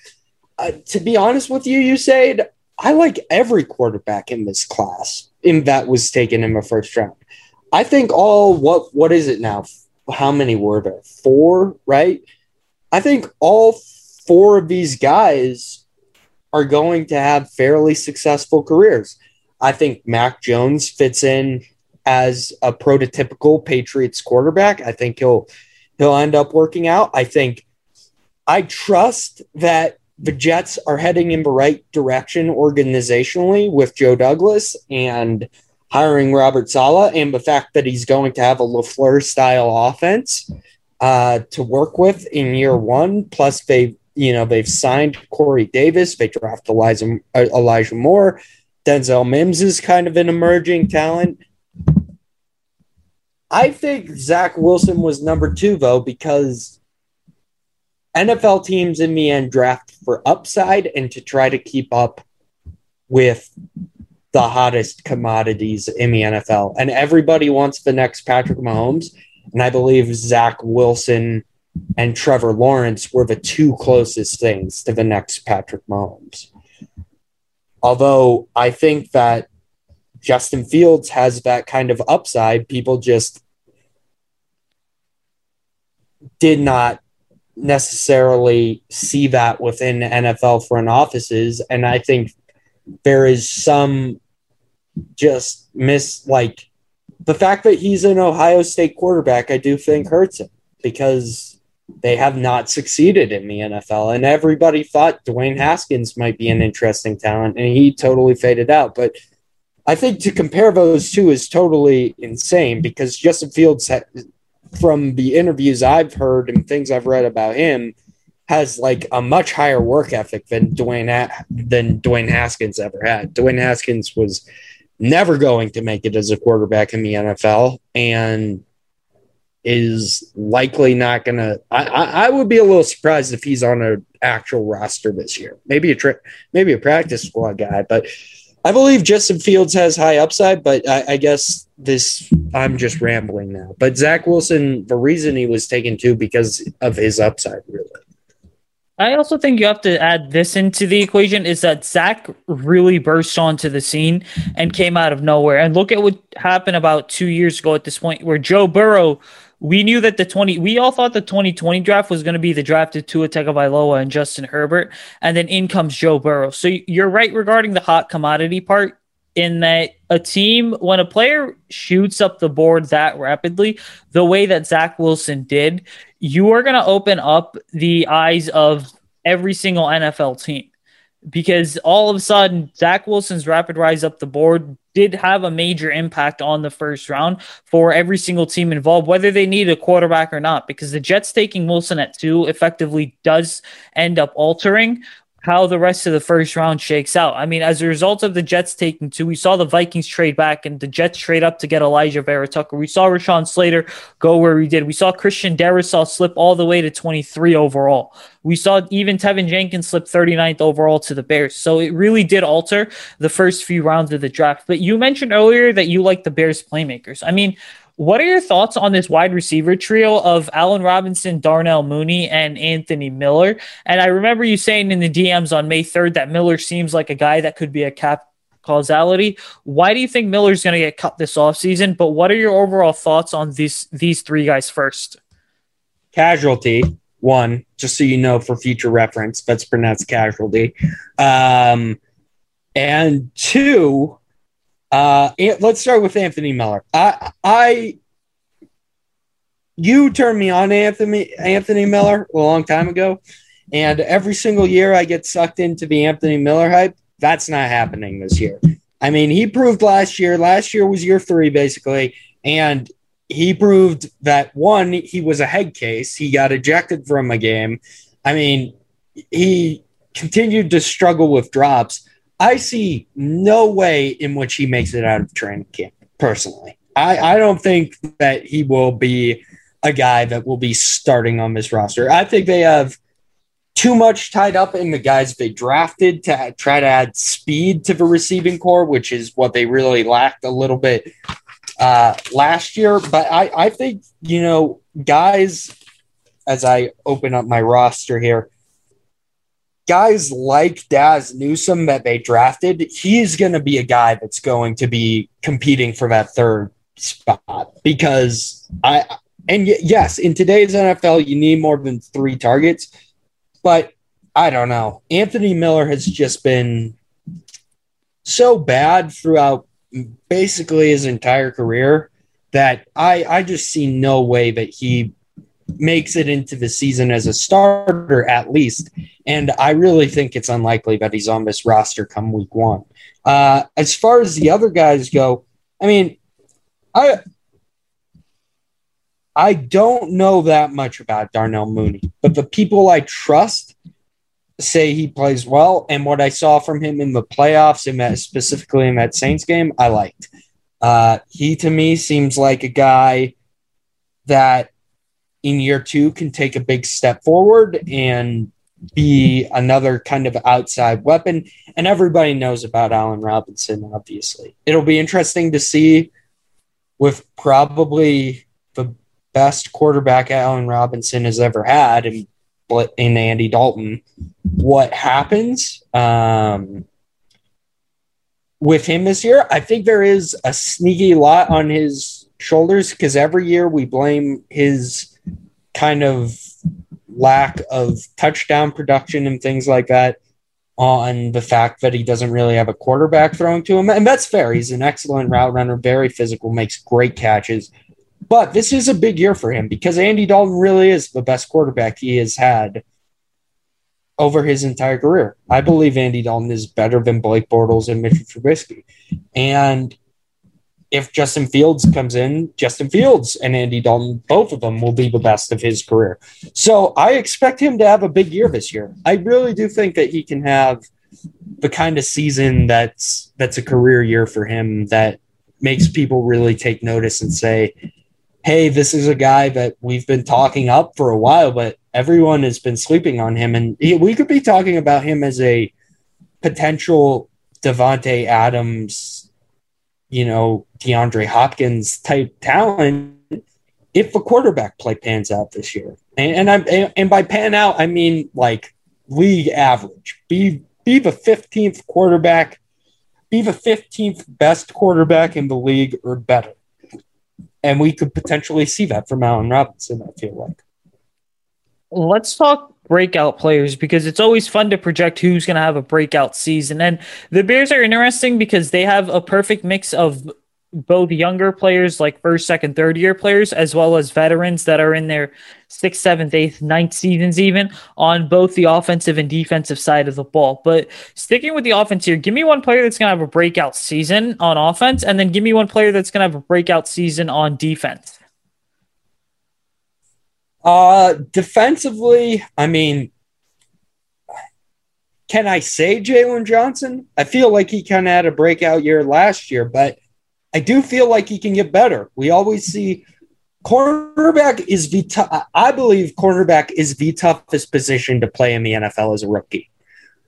Speaker 3: uh, to be honest with you, you said I like every quarterback in this class in that was taken in the first round. I think all what what is it now? How many were there? Four, right? I think all four of these guys are going to have fairly successful careers. I think Mac Jones fits in as a prototypical Patriots quarterback. I think he'll he'll end up working out. I think I trust that the Jets are heading in the right direction organizationally with Joe Douglas and hiring Robert Saleh and the fact that he's going to have a LaFleur style offense uh, to work with in year one. Plus, they you know they've signed Corey Davis, they drafted Elijah, uh, Elijah Moore. Denzel Mims is kind of an emerging talent. I think Zach Wilson was number two though because NFL teams in the end draft for upside and to try to keep up with the hottest commodities in the NFL. And everybody wants the next Patrick Mahomes. And I believe Zach Wilson and Trevor Lawrence were the two closest things to the next Patrick Mahomes. Although I think that Justin Fields has that kind of upside, people just did not necessarily see that within NFL front offices. And I think there is some just miss like the fact that he's an Ohio State quarterback, I do think hurts him because they have not succeeded in the NFL. And everybody thought Dwayne Haskins might be an interesting talent, and he totally faded out. But I think to compare those two is totally insane because Justin Fields from the interviews I've heard and things I've read about him, has like a much higher work ethic than Dwayne than Dwayne Haskins ever had. Dwayne Haskins was never going to make it as a quarterback in the NFL, and is likely not going to. I, I would be a little surprised if he's on an actual roster this year. Maybe a tri- maybe a practice squad guy, but I believe Justin Fields has high upside, but I, I, guess this I'm just rambling now. But Zach Wilson, the reason he was taken too because of his upside, really.
Speaker 1: I also think you have to add this into the equation is that Zach really burst onto the scene and came out of nowhere. And look at what happened about two years ago at this point, where Joe Burrow we knew that the 20 we all thought the 2020 draft was going to be the draft of Tua Tagovailoa and Justin Herbert and then in comes Joe Burrow. So you're right regarding the hot commodity part in that a team when a player shoots up the board that rapidly the way that Zach Wilson did, you are going to open up the eyes of every single NFL team because all of a sudden Zach Wilson's rapid rise up the board did have a major impact on the first round for every single team involved, whether they need a quarterback or not, because the Jets taking Wilson at two effectively does end up altering how the rest of the first round shakes out. I mean, as a result of the Jets taking two, we saw the Vikings trade back and the Jets trade up to get Elijah Vera-Tucker. We saw Rashawn Slater go where he did. We saw Christian Darrisaw slip all the way to 23 overall. We saw even Teven Jenkins slip 39th overall to the Bears. So it really did alter the first few rounds of the draft. But you mentioned earlier that you like the Bears playmakers. I mean, what are your thoughts on this wide receiver trio of Allen Robinson, Darnell Mooney, and Anthony Miller? And I remember you saying in the DMs on May 3rd that Miller seems like a guy that could be a cap causality. Why do you think Miller's going to get cut this offseason? But what are your overall thoughts on these these three guys first?
Speaker 3: Casualty, one, just so you know for future reference, that's pronounced casualty. Um, and two, uh, let's start with Anthony Miller. I, I, you turned me on Anthony Anthony Miller a long time ago, and every single year I get sucked into the Anthony Miller hype. That's not happening this year. I mean, he proved last year. Last year was year three, basically, and he proved that one, he was a head case. He got ejected from a game. I mean, he continued to struggle with drops. I see no way in which he makes it out of training camp, personally. I, I don't think that he will be a guy that will be starting on this roster. I think they have too much tied up in the guys they drafted to try to add speed to the receiving corps, which is what they really lacked a little bit uh, last year. But I, I think, you know, guys, as I open up my roster here, guys like Dazz Newsome that they drafted, he's going to be a guy that's going to be competing for that third spot because I and yes, in today's NFL, you need more than three targets, but I don't know. Anthony Miller has just been so bad throughout basically his entire career that I I just see no way that he makes it into the season as a starter at least. And I really think it's unlikely that he's on this roster come week one. Uh, as far as the other guys go, I mean, I I don't know that much about Darnell Mooney, but the people I trust say he plays well, and what I saw from him in the playoffs, and that specifically in that Saints game, I liked. Uh, he to me seems like a guy that in year two can take a big step forward and be another kind of outside weapon. And everybody knows about Allen Robinson, obviously. It'll be interesting to see with probably the best quarterback Allen Robinson has ever had in, in Andy Dalton, what happens um, with him this year. I think there is a sneaky lot on his shoulders because every year we blame his kind of lack of touchdown production and things like that on the fact that he doesn't really have a quarterback throwing to him. And that's fair. He's an excellent route runner, very physical, makes great catches. But this is a big year for him because Andy Dalton really is the best quarterback he has had over his entire career. I believe Andy Dalton is better than Blake Bortles and Mitchell Trubisky. And if Justin Fields comes in, Justin Fields and Andy Dalton, both of them will be the best of his career. So I expect him to have a big year this year. I really do think that he can have the kind of season that's that's a career year for him that makes people really take notice and say, "Hey, this is a guy that we've been talking up for a while, but everyone has been sleeping on him." And he, we could be talking about him as a potential Davante Adams you know, DeAndre Hopkins type talent if the quarterback play pans out this year. And, and I'm and by pan out, I mean like league average. Be be the 15th quarterback, be the 15th best quarterback in the league or better. And we could potentially see that from Allen Robinson, I feel like.
Speaker 1: Let's talk breakout players because it's always fun to project who's going to have a breakout season. And the Bears are interesting because they have a perfect mix of both younger players, like first, second, third year players, as well as veterans that are in their sixth, seventh, eighth, ninth seasons, even on both the offensive and defensive side of the ball. But sticking with the offense here, give me one player that's going to have a breakout season on offense, and then give me one player that's going to have a breakout season on defense.
Speaker 3: Uh, defensively, I mean, can I say Jaylon Johnson? I feel like he kind of had a breakout year last year, but I do feel like he can get better. We always see cornerback is the t- I believe cornerback is the toughest position to play in the NFL as a rookie.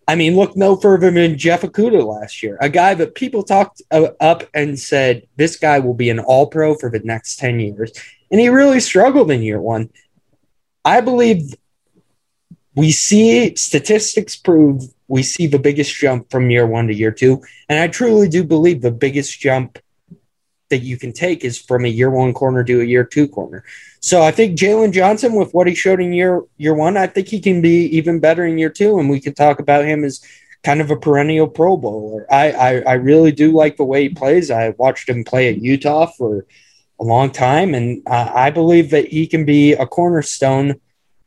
Speaker 3: I mean, look no further than Jeff Okudah last year, a guy that people talked up and said this guy will be an All Pro for the next ten years, and he really struggled in year one. I believe we see statistics prove we see the biggest jump from year one to year two, and I truly do believe the biggest jump that you can take is from a year one corner to a year two corner. So I think Jaylon Johnson, with what he showed in year year one, I think he can be even better in year two, and we can talk about him as kind of a perennial Pro Bowler. I I, I really do like the way he plays. I watched him play at Utah for a long time, and uh, I believe that he can be a cornerstone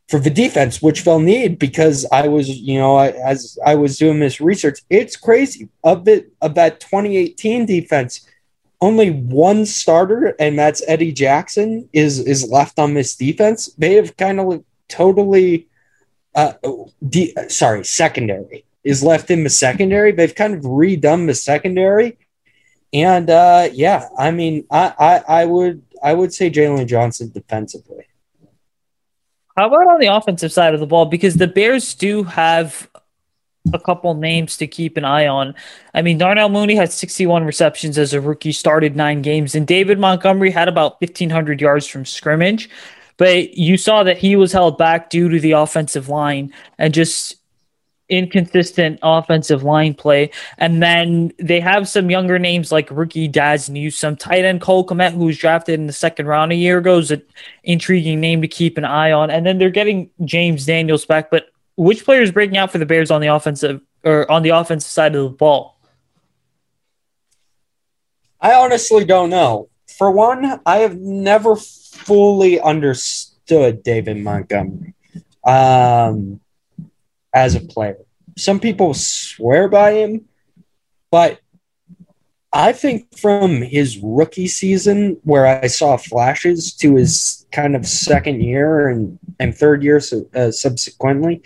Speaker 3: for the defense, which they'll need because I was, you know, as I was doing this research, it's crazy of it of that 2018 defense only one starter, and that's Eddie Jackson, is is left on this defense. They have kind of totally, uh, de- sorry, secondary is left in the secondary. They've kind of redone the secondary, and uh, yeah, I mean, I, I I would I would say Jaylon Johnson defensively.
Speaker 1: How about on the offensive side of the ball? Because the Bears do have a couple names to keep an eye on. I mean, Darnell Mooney had 61 receptions as a rookie, started nine games, and David Montgomery had about 1,500 yards from scrimmage. But you saw that he was held back due to the offensive line and just inconsistent offensive line play. And then they have some younger names like rookie Dazz Newsome, tight end Cole Kmet, who was drafted in the second round a year ago, is an intriguing name to keep an eye on. And then they're getting James Daniels back, but which player is breaking out for the Bears on the offensive or on the offensive side of the ball?
Speaker 3: I honestly don't know. For one, I have never fully understood David Montgomery um, as a player. Some people swear by him, but I think from his rookie season, where I saw flashes, to his kind of second year and, and third year uh, subsequently,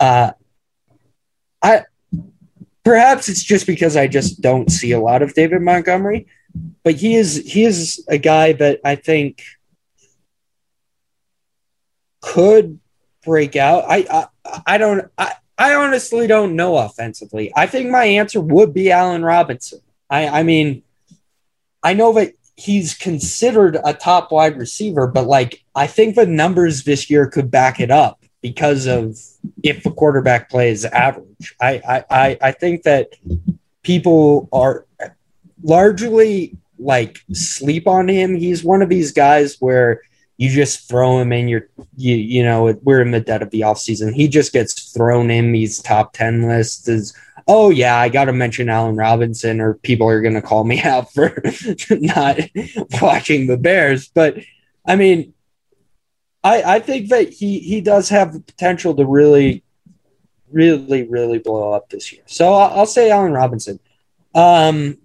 Speaker 3: uh, I perhaps it's just because I just don't see a lot of David Montgomery, but he is he is a guy that I think could break out. I, I don't I, I honestly don't know offensively. I think my answer would be Allen Robinson. I, I mean, I know that he's considered a top wide receiver, but like I think the numbers this year could back it up because of if the quarterback plays average. I I I think that people are largely like sleep on him. He's one of these guys where you just throw him in your you you know we're in the dead of the offseason. He just gets thrown in these top 10 lists as oh yeah, I got to mention Allen Robinson, or people are to call me out for not watching the Bears. But I mean, I I think that he he does have the potential to really, really, really blow up this year. So I'll, I'll say Allen Robinson. Um,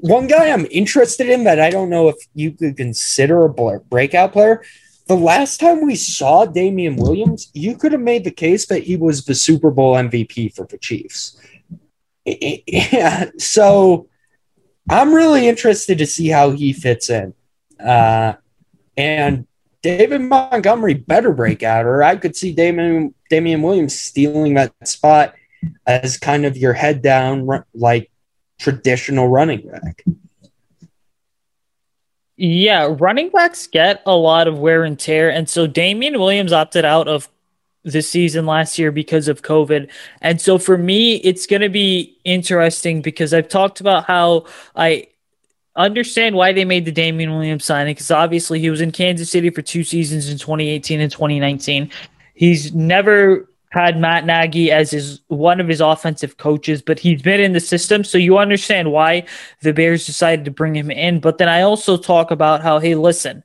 Speaker 3: one guy I'm interested in that I don't know if you could consider a breakout player. The last time we saw Damien Williams, you could have made the case that he was the Super Bowl MVP for the Chiefs yeah, so I'm really interested to see how he fits in. Uh, and David Montgomery better break out, or I could see Damian, Damien Williams stealing that spot as kind of your head down, like traditional running back.
Speaker 1: Yeah, running backs get a lot of wear and tear. And so Damien Williams opted out of the season last year because of COVID. And so for me, it's going to be interesting because I've talked about how I understand why they made the Damien Williams signing because obviously he was in Kansas City for two seasons in 2018 and 2019. He's never had Matt Nagy as his one of his offensive coaches, but he's been in the system, so you understand why the Bears decided to bring him in. But then I also talk about how, hey, listen,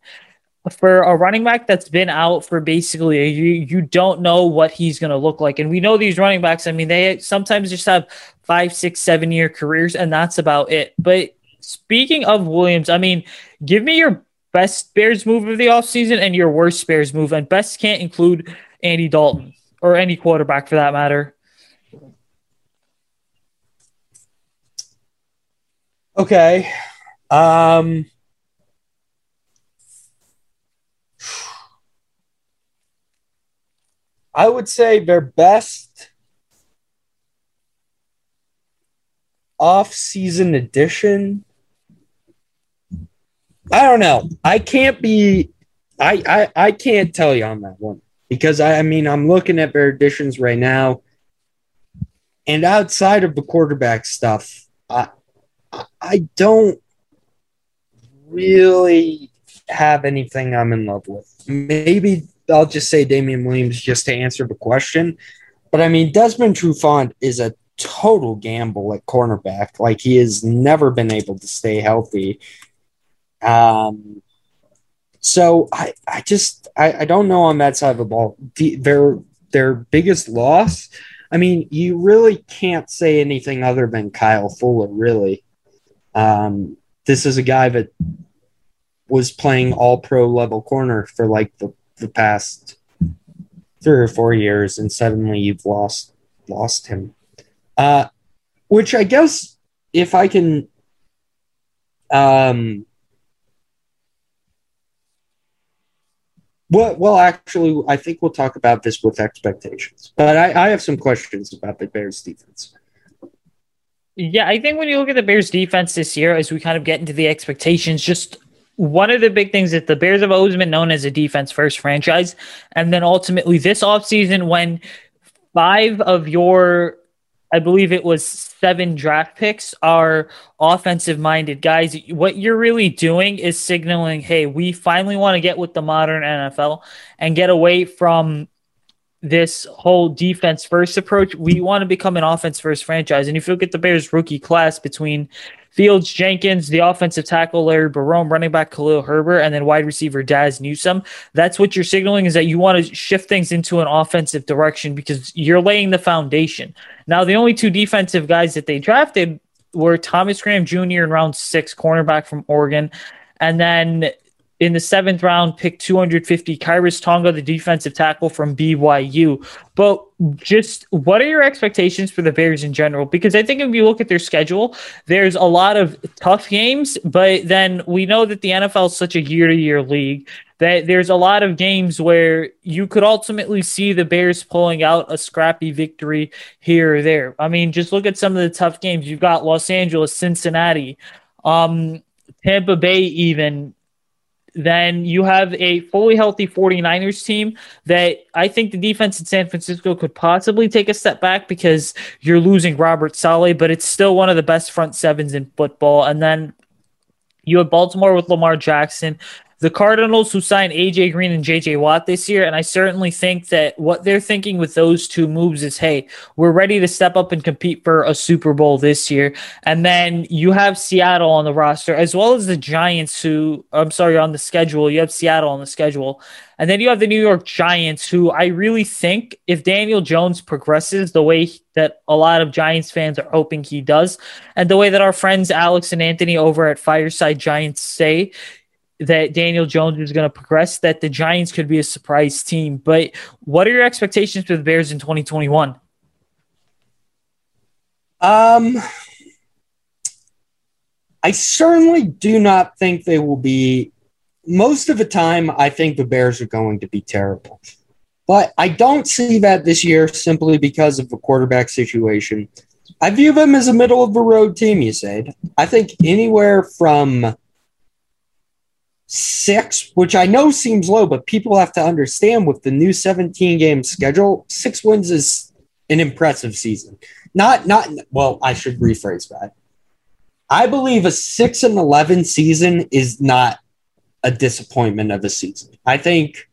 Speaker 1: for a running back that's been out for basically a year, you don't know what he's going to look like. And we know these running backs, I mean, they sometimes just have five, six, seven year careers, and that's about it. But speaking of Williams, I mean, give me your best Bears move of the offseason and your worst Bears move. And best can't include Andy Dalton or any quarterback for that matter.
Speaker 3: Okay. Um, I would say their best off-season edition. I don't know. I can't be. I I, I can't tell you on that one because I, I mean I'm looking at their editions right now, and outside of the quarterback stuff, I I don't really have anything I'm in love with. Maybe I'll just say Damien Williams just to answer the question. But I mean, Desmond Trufant is a total gamble at cornerback. Like he has never been able to stay healthy. Um, so I, I just I, I don't know on that side of the ball. The, their their biggest loss. I mean, you really can't say anything other than Kyle Fuller, really. Um, this is a guy that was playing all pro level corner for like the the past three or four years, and suddenly you've lost lost him. Uh, which I guess if I can, um, well, well, actually, I think we'll talk about this with expectations. But I, I have some questions about the Bears defense.
Speaker 1: Yeah, I think when you look at the Bears defense this year, as we kind of get into the expectations, just one of the big things that the Bears have always been known as a defense first franchise. And then ultimately this offseason, when five of your, I believe it was seven draft picks are offensive minded guys, what you're really doing is signaling, hey, we finally want to get with the modern NFL and get away from this whole defense first approach. We want to become an offense first franchise. And if you look at the Bears rookie class between Fields, Jenkins, the offensive tackle Larry Borom, running back Khalil Herbert, and then wide receiver Dazz Newsome. That's what you're signaling is that you want to shift things into an offensive direction because you're laying the foundation. Now, the only two defensive guys that they drafted were Thomas Graham Jr. in round six, cornerback from Oregon, and then in the seventh round, pick 250, Khyiris Tonga, the defensive tackle from BYU. But just what are your expectations for the Bears in general? Because I think if you look at their schedule, there's a lot of tough games, but then we know that the NFL is such a year to year league that there's a lot of games where you could ultimately see the Bears pulling out a scrappy victory here or there. I mean, just look at some of the tough games. You've got Los Angeles, Cincinnati, um, Tampa Bay, even then you have a fully healthy 49ers team that I think the defense in San Francisco could possibly take a step back because you're losing Robert Saleh, but it's still one of the best front sevens in football. And then you have Baltimore with Lamar Jackson the Cardinals who signed AJ Green and JJ Watt this year. And I certainly think that what they're thinking with those two moves is hey, we're ready to step up and compete for a Super Bowl this year. And then you have Seattle on the roster, as well as the Giants, who I'm sorry, on the schedule. You have Seattle on the schedule. And then you have the New York Giants, who I really think if Daniel Jones progresses the way that a lot of Giants fans are hoping he does, and the way that our friends Alex and Anthony over at Fireside Giants say, that Daniel Jones is going to progress, that the Giants could be a surprise team. But what are your expectations for the Bears in 2021?
Speaker 3: Um, I certainly do not think they will be. Most of the time, I think the Bears are going to be terrible. But I don't see that this year simply because of the quarterback situation. I view them as a middle of the road team, you said. I think anywhere from six, which I know seems low, but people have to understand with the new 17 game schedule, six wins is an impressive season. Not, not, well, I should rephrase that. I believe a six and 11 season is not a disappointment of a season. I think,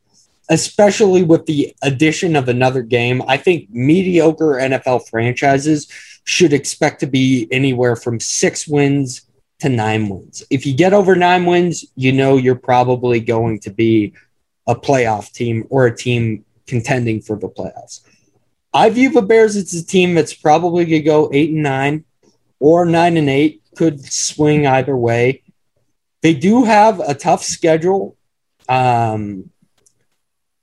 Speaker 3: especially with the addition of another game, I think mediocre NFL franchises should expect to be anywhere from six wins to nine wins. If you get over nine wins, you know you're probably going to be a playoff team or a team contending for the playoffs. I view the Bears as a team that's probably going to go eight and nine or nine and eight, could swing either way. They do have a tough schedule. Um,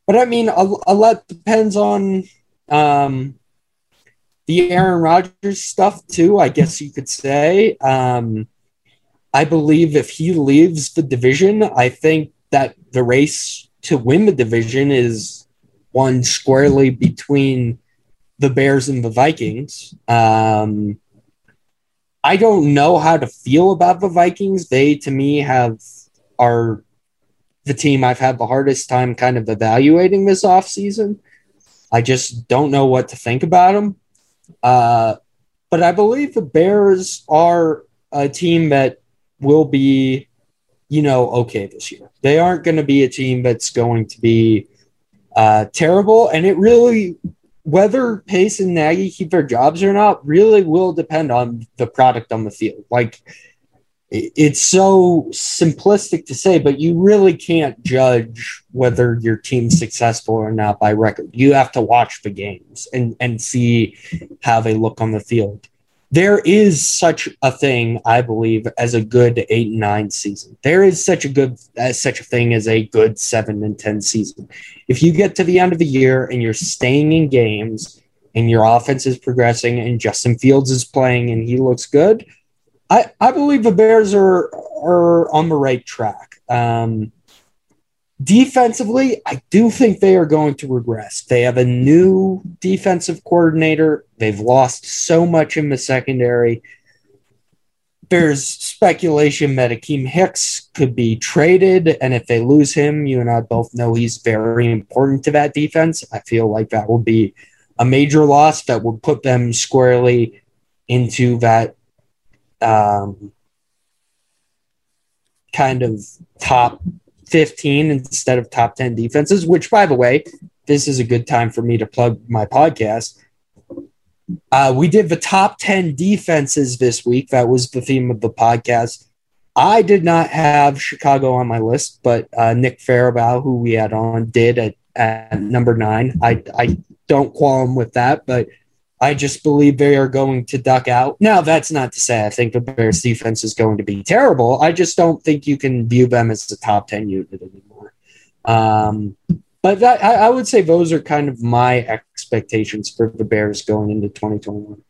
Speaker 3: but I mean, a, a lot depends on um, the Aaron Rodgers stuff, too, I guess you could say. Um, I believe if he leaves the division, I think that the race to win the division is one squarely between the Bears and the Vikings. Um, I don't know how to feel about the Vikings. They, to me, have are the team I've had the hardest time kind of evaluating this offseason. I just don't know what to think about them. Uh, but I believe the Bears are a team that will be, you know, okay this year. They aren't going to be a team that's going to be uh, terrible. And it really, whether Pace and Nagy keep their jobs or not, really will depend on the product on the field. Like, it's so simplistic to say, but you really can't judge whether your team's successful or not by record. You have to watch the games and, and see how they look on the field there is such a thing, I believe, as a good eight and nine season. There is such a good as such a thing as a good seven and ten season. If you get to the end of the year and you're staying in games and your offense is progressing and Justin Fields is playing and he looks good, I, I believe the Bears are are on the right track. Um, Defensively, I do think they are going to regress. They have a new defensive coordinator. They've lost so much in the secondary. There's speculation that Akiem Hicks could be traded. And if they lose him, you and I both know he's very important to that defense. I feel like that would be a major loss that would put them squarely into that um, kind of top 15 instead of top 10 defenses, which, by the way, this is a good time for me to plug my podcast. Uh, we did the top 10 defenses this week. That was the theme of the podcast. I did not have Chicago on my list, but uh, Nick Farabaugh, who we had on, did at, at number nine. I, I don't qualm with that, but I just believe they are going to duck out. Now, that's not to say I think the Bears defense is going to be terrible. I just don't think you can view them as a top 10 unit anymore. Um, but that, I, I would say those are kind of my expectations for the Bears going into 2021.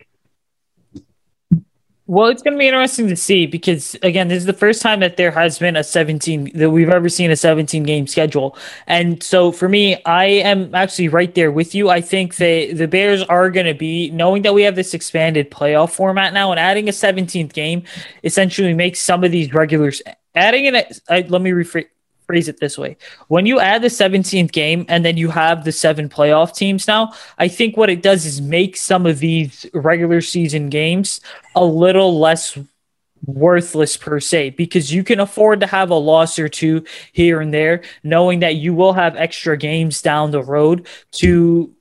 Speaker 1: Well, it's going to be interesting to see because again, this is the first time that there has been a 17 that we've ever seen a 17 game schedule. And so for me, I am actually right there with you. I think that the Bears are going to be knowing that we have this expanded playoff format now and adding a 17th game essentially makes some of these regulars adding in it. Let me rephrase phrase it this way. When you add the 17th game and then you have the seven playoff teams now, I think what it does is make some of these regular season games a little less worthless per se because you can afford to have a loss or two here and there knowing that you will have extra games down the road to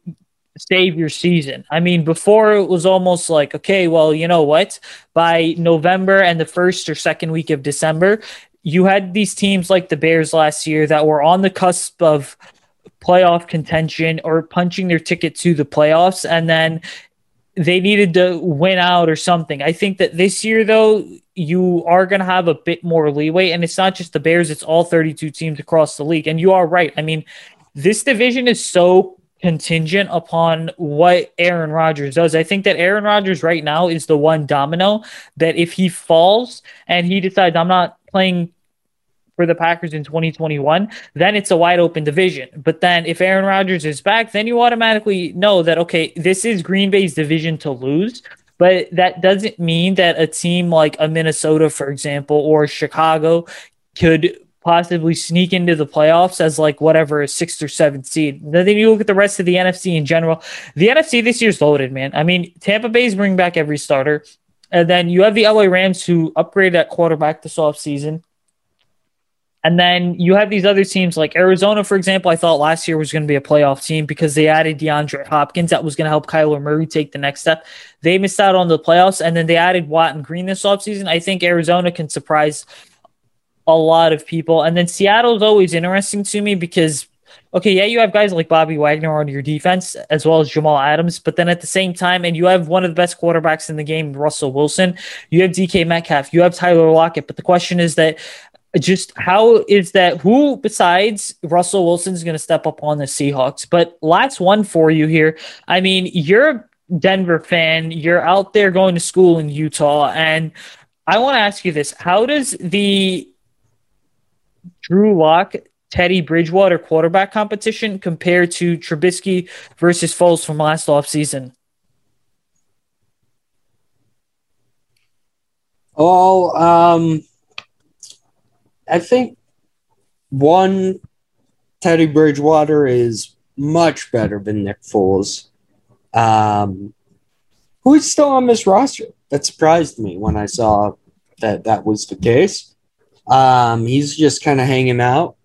Speaker 1: save your season. I mean, before it was almost like, okay, well, you know what? By November and the first or second week of December, you had these teams like the Bears last year that were on the cusp of playoff contention or punching their ticket to the playoffs and then they needed to win out or something. I think that this year though you are going to have a bit more leeway and it's not just the Bears it's all 32 teams across the league and you are right. I mean this division is so contingent upon what Aaron Rodgers does. I think that Aaron Rodgers right now is the one domino that if he falls and he decides I'm not playing for the Packers in 2021, then it's a wide open division. But then if Aaron Rodgers is back, then you automatically know that, okay, this is Green Bay's division to lose. But that doesn't mean that a team like a Minnesota, for example, or Chicago could possibly sneak into the playoffs as like whatever a sixth or seventh seed. Then you look at the rest of the NFC in general. The NFC this year's loaded, man. I mean, Tampa Bay's bringing back every starter. And then you have the LA Rams who upgraded at quarterback this offseason. And then you have these other teams like Arizona, for example. I thought last year was going to be a playoff team because they added DeAndre Hopkins. That was going to help Kyler Murray take the next step. They missed out on the playoffs, and then they added Watt and Green this offseason. I think Arizona can surprise a lot of people. And then Seattle's always interesting to me because, okay, yeah, you have guys like Bobby Wagner on your defense as well as Jamal Adams, but then at the same time, and you have one of the best quarterbacks in the game, Russell Wilson. You have DK Metcalf. You have Tyler Lockett. But the question is that just how is that who besides Russell Wilson is going to step up on the Seahawks? But last one for you here. I mean, you're a Denver fan, you're out there going to school in Utah, and I want to ask you this: How does the Drew Lock Teddy Bridgewater quarterback competition compared to Trubisky versus Foles from last offseason?
Speaker 3: Oh, um, I think one Teddy Bridgewater is much better than Nick Foles, um, who is still on this roster. That surprised me when I saw that that was the case. Um, he's just kind of hanging out.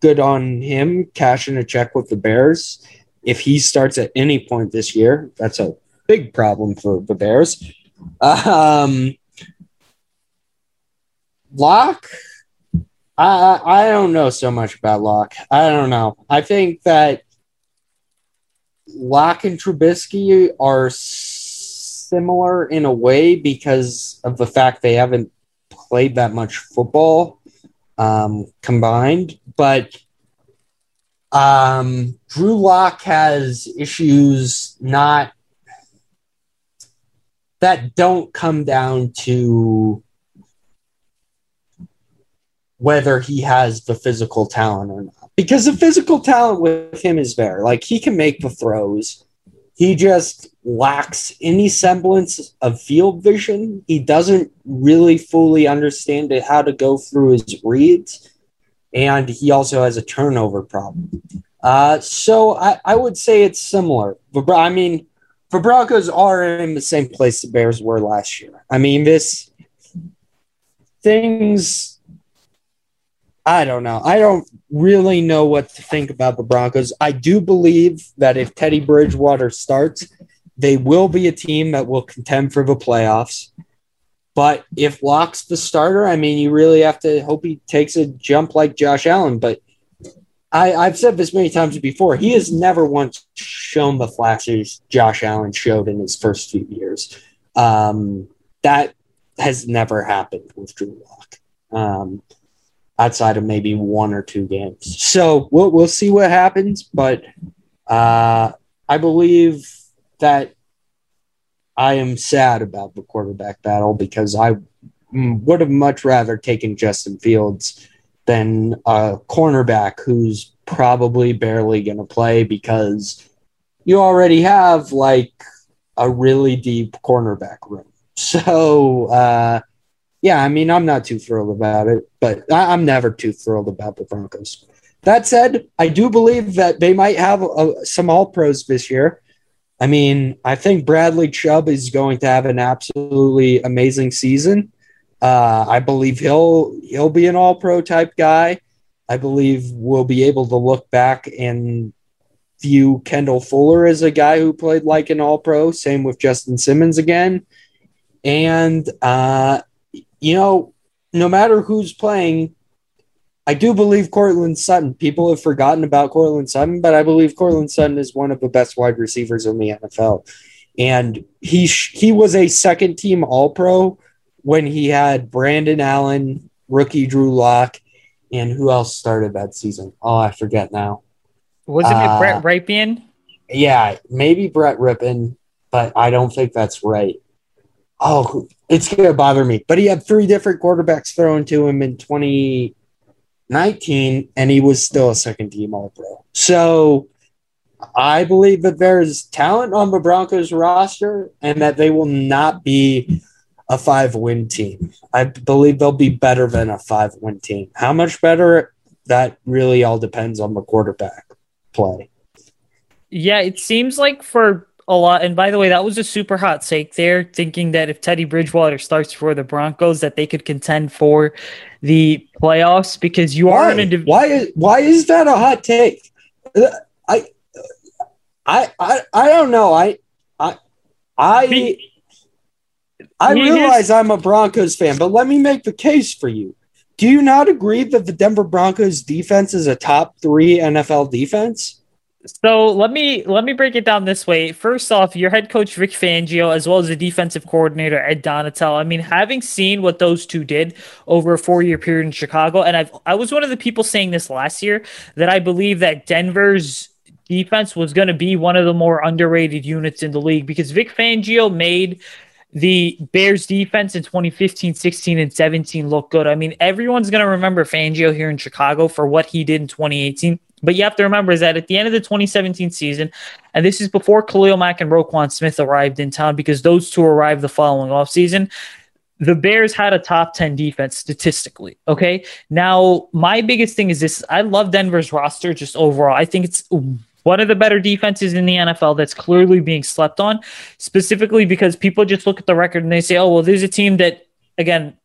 Speaker 3: Good on him, cashing a check with the Bears. If he starts at any point this year, that's a big problem for the Bears. Um, Lock, I, I don't know so much about Lock. I don't know. I think that Lock and Trubisky are similar in a way because of the fact they haven't played that much football um, combined. But um, Drew Lock has issues not that don't come down to whether he has the physical talent or not. Because the physical talent with him is there. Like he can make the throws. He just lacks any semblance of field vision. He doesn't really fully understand how to go through his reads. And he also has a turnover problem. Uh, so I, I would say it's similar. I mean, the Broncos are in the same place the Bears were last year. I mean, this things I don't know. I don't really know what to think about the Broncos. I do believe that if Teddy Bridgewater starts, they will be a team that will contend for the playoffs. But if Lock's the starter, I mean, you really have to hope he takes a jump like Josh Allen. But I, I've said this many times before. He has never once shown the flashes Josh Allen showed in his first few years. Um, that has never happened with Drew Lock. Um, outside of maybe one or two games. So we'll we'll see what happens, but uh, I believe that I am sad about the quarterback battle because I would have much rather taken Justin Fields than a cornerback who's probably barely going to play because you already have like a really deep cornerback room. So uh, yeah, I mean, I'm not too thrilled about it, but I, am never too thrilled about the Broncos. That said, I do believe that they might have a, some All Pros this year. I mean, I think Bradley Chubb is going to have an absolutely amazing season. Uh, I believe he'll he'll be an All Pro type guy. I believe we'll be able to look back and view Kendall Fuller as a guy who played like an All Pro. Same with Justin Simmons again. And uh, you know, no matter who's playing, I do believe Courtland Sutton. People have forgotten about Courtland Sutton, but I believe Courtland Sutton is one of the best wide receivers in the NFL. And he he was a second team All Pro when he had Brandon Allen, rookie Drew Lock, and who else started that season? Oh, I forget now.
Speaker 1: Wasn't uh, it Brett Rypien?
Speaker 3: Yeah, maybe Brett Rypien, but I don't think that's right. Oh, it's going to bother me. But he had three different quarterbacks thrown to him in 2019, and he was still a second team All Pro. So I believe that there's talent on the Broncos roster and that they will not be a five win team. I believe they'll be better than a five win team. How much better? That really all depends on the quarterback play.
Speaker 1: Yeah, it seems like for a lot. And by the way, that was a super hot take there, thinking that if Teddy Bridgewater starts for the Broncos, that they could contend for the playoffs because you
Speaker 3: why?
Speaker 1: are in a div-
Speaker 3: why is why is that a hot take? Uh, I I I I don't know. I I I I realize I'm a Broncos fan, but let me make the case for you. Do you not agree that the Denver Broncos defense is a top 3 NFL defense?
Speaker 1: So let me let me break it down this way. First off, your head coach Vic Fangio, as well as the defensive coordinator Ed Donatell. I mean, having seen what those two did over a four year period in Chicago, and I've I was one of the people saying this last year that I believe that Denver's defense was going to be one of the more underrated units in the league because Vic Fangio made the Bears defense in 2015, 16, and 17 look good. I mean, everyone's going to remember Fangio here in Chicago for what he did in 2018. But you have to remember is that at the end of the 2017 season, and this is before Khalil Mack and Roquan Smith arrived in town because those two arrived the following offseason. The Bears had a top 10 defense statistically. Okay. Now, my biggest thing is this I love Denver's roster just overall. I think it's one of the better defenses in the NFL that's clearly being slept on, specifically because people just look at the record and they say, oh, well, there's a team that, again,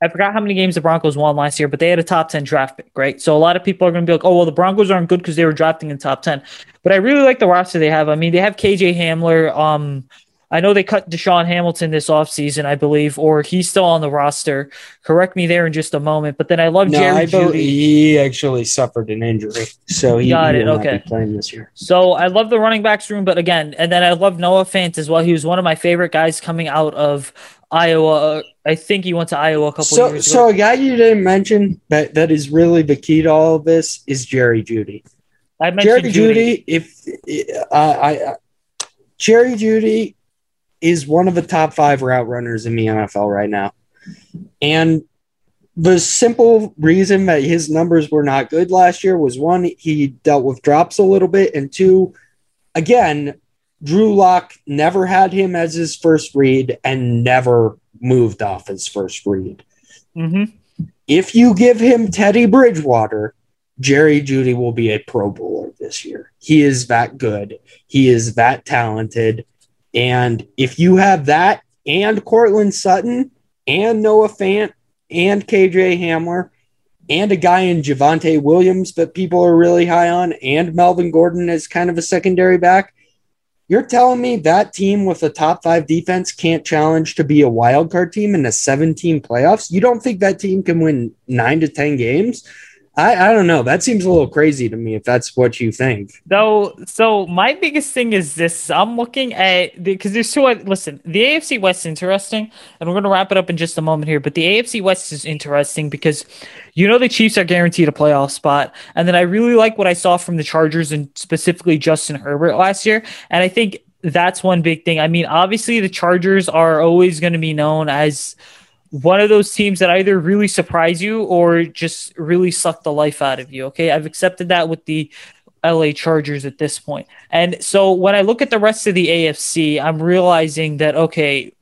Speaker 1: I forgot how many games the Broncos won last year, but they had a top 10 draft pick, right? So a lot of people are going to be like, oh, well, the Broncos aren't good because they were drafting in top 10. But I really like the roster they have. I mean, they have KJ Hamler. Um, I know they cut DaeSean Hamilton this offseason, I believe, or he's still on the roster. Correct me there in just a moment. But then I love no, Jerry I Jeudy.
Speaker 3: He actually suffered an injury, so he got it. Okay, playing this year.
Speaker 1: So I love the running backs room, but again, and then I love Noah Fant as well. He was one of my favorite guys coming out of Iowa. I think he went to Iowa a couple
Speaker 3: so,
Speaker 1: years
Speaker 3: ago. So a guy you didn't mention that that is really the key to all of this is Jerry Jeudy.
Speaker 1: I
Speaker 3: mentioned Jerry Jeudy. If uh, I, I Jerry Jeudy is one of the top five route runners in the NFL right now. And the simple reason that his numbers were not good last year was one, he dealt with drops a little bit, and two, again, Drew Lock never had him as his first read and never moved off his first read.
Speaker 1: Mm-hmm.
Speaker 3: If you give him Teddy Bridgewater, Jerry Jeudy will be a Pro Bowler this year. He is that good. He is that talented. And if you have that and Courtland Sutton and Noah Fant and KJ Hamler and a guy in Javonte Williams that people are really high on and Melvin Gordon as kind of a secondary back, you're telling me that team with a top five defense can't challenge to be a wild card team in the 17 playoffs? You don't think that team can win nine to 10 games? I, I don't know. That seems a little crazy to me if that's what you think.
Speaker 1: Though, so my biggest thing is this. I'm looking at because the, there's two. Listen, the AFC West is interesting, and we're going to wrap it up in just a moment here. But the AFC West is interesting because you know the Chiefs are guaranteed a playoff spot, and then I really like what I saw from the Chargers and specifically Justin Herbert last year, and I think that's one big thing. I mean, obviously the Chargers are always going to be known as one of those teams that either really surprise you or just really suck the life out of you. Okay. I've accepted that with the LA Chargers at this point. And so when I look at the rest of the AFC, I'm realizing that, okay,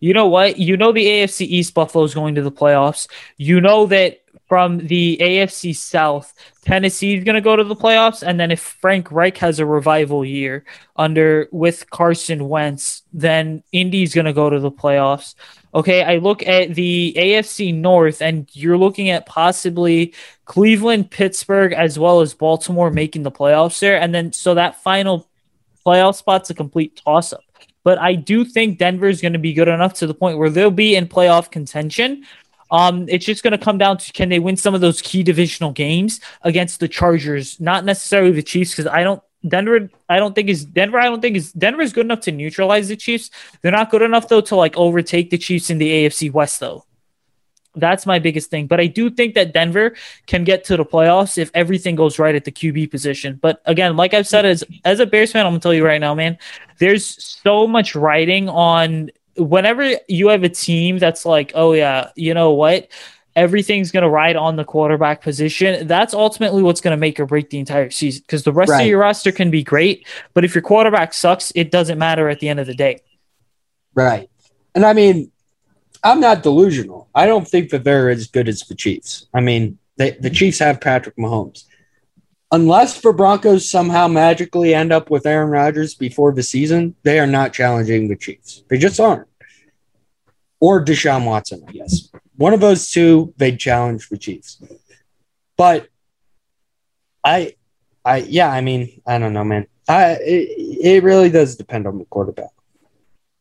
Speaker 1: you know what? You know, the AFC East Buffalo is going to the playoffs. You know that from the AFC South, Tennessee is going to go to the playoffs, and then if Frank Reich has a revival year under with Carson Wentz, then Indy's going to go to the playoffs. Okay, I look at the AFC North, and you're looking at possibly Cleveland, Pittsburgh, as well as Baltimore making the playoffs there, and then so that final playoff spot's a complete toss up. But I do think Denver is going to be good enough to the point where they'll be in playoff contention um, it's just going to come down to can they win some of those key divisional games against the Chargers, not necessarily the Chiefs, because I don't Denver. I don't think is Denver. I don't think is Denver is good enough to neutralize the Chiefs. They're not good enough though to like overtake the Chiefs in the AFC West though. That's my biggest thing. But I do think that Denver can get to the playoffs if everything goes right at the QB position. But again, like I've said, as as a Bears fan, I'm gonna tell you right now, man, there's so much riding on whenever you have a team that's like, oh yeah, you know what? Everything's going to ride on the quarterback position. That's ultimately what's going to make or break the entire season because the rest right. of your roster can be great, but if your quarterback sucks, it doesn't matter at the end of the day.
Speaker 3: Right. And I mean, I'm not delusional. I don't think that they're as good as the Chiefs. I mean, they, the Chiefs have Patrick Mahomes. Unless the Broncos somehow magically end up with Aaron Rodgers before the season, they are not challenging the Chiefs. They just aren't. Or Deshaun Watson, I guess. One of those two, they'd challenge the Chiefs. But I, I, yeah, I mean, I don't know, man. I, it, it really does depend on the quarterback.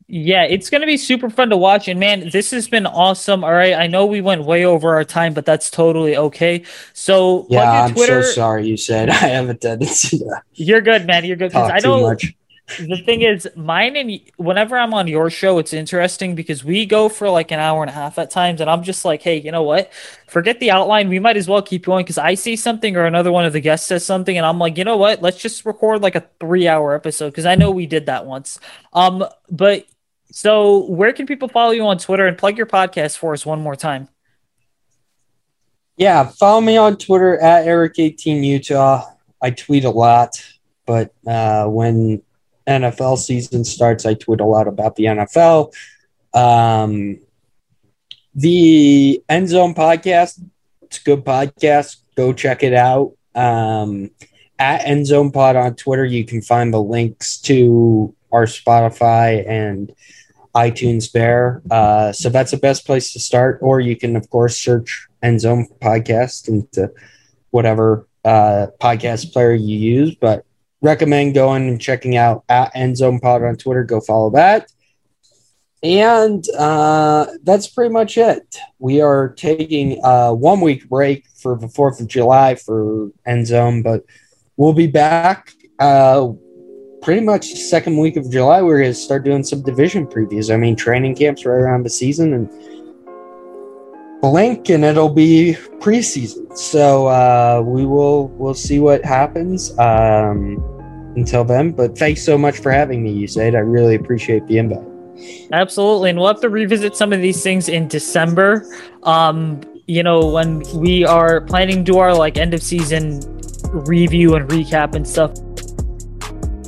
Speaker 1: Yeah, it's going to be super fun to watch. And man, this has been awesome. All right. I know we went way over our time, but that's totally okay. So,
Speaker 3: yeah, I'm Twitter. so sorry you said I have a tendency to.
Speaker 1: You're good, man. You're good. Talk I know, too much. The thing is, mine and whenever I'm on your show, it's interesting because we go for like an hour and a half at times. And I'm just like, hey, you know what? Forget the outline. We might as well keep going because I see something or another one of the guests says something. And I'm like, you know what? Let's just record like a three hour episode because I know we did that once. Um, But so, where can people follow you on Twitter and plug your podcast for us one more time?
Speaker 3: Yeah, follow me on Twitter at Eric18 Utah. I tweet a lot, but uh, when NFL season starts, I tweet a lot about the NFL. Um, the End Zone podcast, it's a good podcast. Go check it out. Um, at End Zone Pod on Twitter, you can find the links to our Spotify and iTunes there. Uh, so that's the best place to start. Or you can, of course, search End Zone Podcast into whatever uh, podcast player you use. But recommend going and checking out at End Zone Pod on Twitter. Go follow that. And uh, that's pretty much it. We are taking a one week break for the 4th of July for End Zone, but we'll be back. Uh, pretty much second week of July, we're going to start doing some division previews. I mean, training camps right around the season and blink and it'll be preseason. So uh, we will we'll see what happens um, until then. But thanks so much for having me, Usayd. I really appreciate the invite.
Speaker 1: Absolutely, and we'll have to revisit some of these things in December. Um, you know, when we are planning to do our like end of season review and recap and stuff.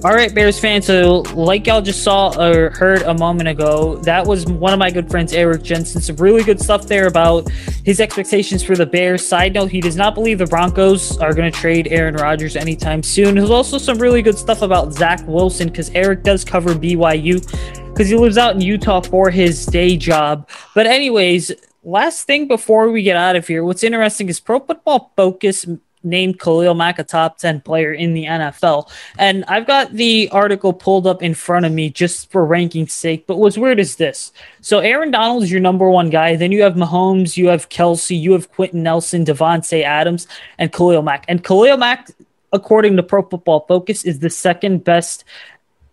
Speaker 1: All right, Bears fans. So, like y'all just saw or heard a moment ago, that was one of my good friends, Eric Jensen. Some really good stuff there about his expectations for the Bears. Side note, he does not believe the Broncos are going to trade Aaron Rodgers anytime soon. There's also some really good stuff about Zach Wilson because Eric does cover BYU because he lives out in Utah for his day job. But, anyways, last thing before we get out of here, what's interesting is Pro Football Focus named Khalil Mack a top 10 player in the NFL. And I've got the article pulled up in front of me just for ranking sake. But what's weird is this. So Aaron Donald is your number one guy. Then you have Mahomes, you have Kelce, you have Quenton Nelson, Davante Adams, and Khalil Mack. And Khalil Mack, according to Pro Football Focus, is the second best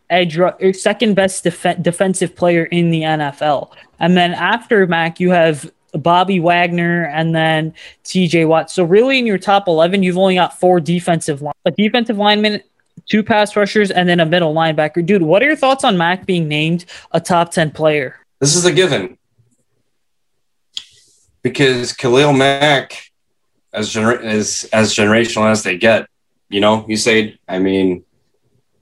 Speaker 1: edge er, second best def- defensive player in the NFL. And then after Mack, you have Bobby Wagner, and then TJ Watt. So really, in your top eleven, you've only got four defensive line, a defensive lineman, two pass rushers, and then a middle linebacker. Dude, what are your thoughts on Mack being named a top ten player?
Speaker 2: This is a given because Khalil Mack, as gener- as as generational as they get, you know, you say, I mean,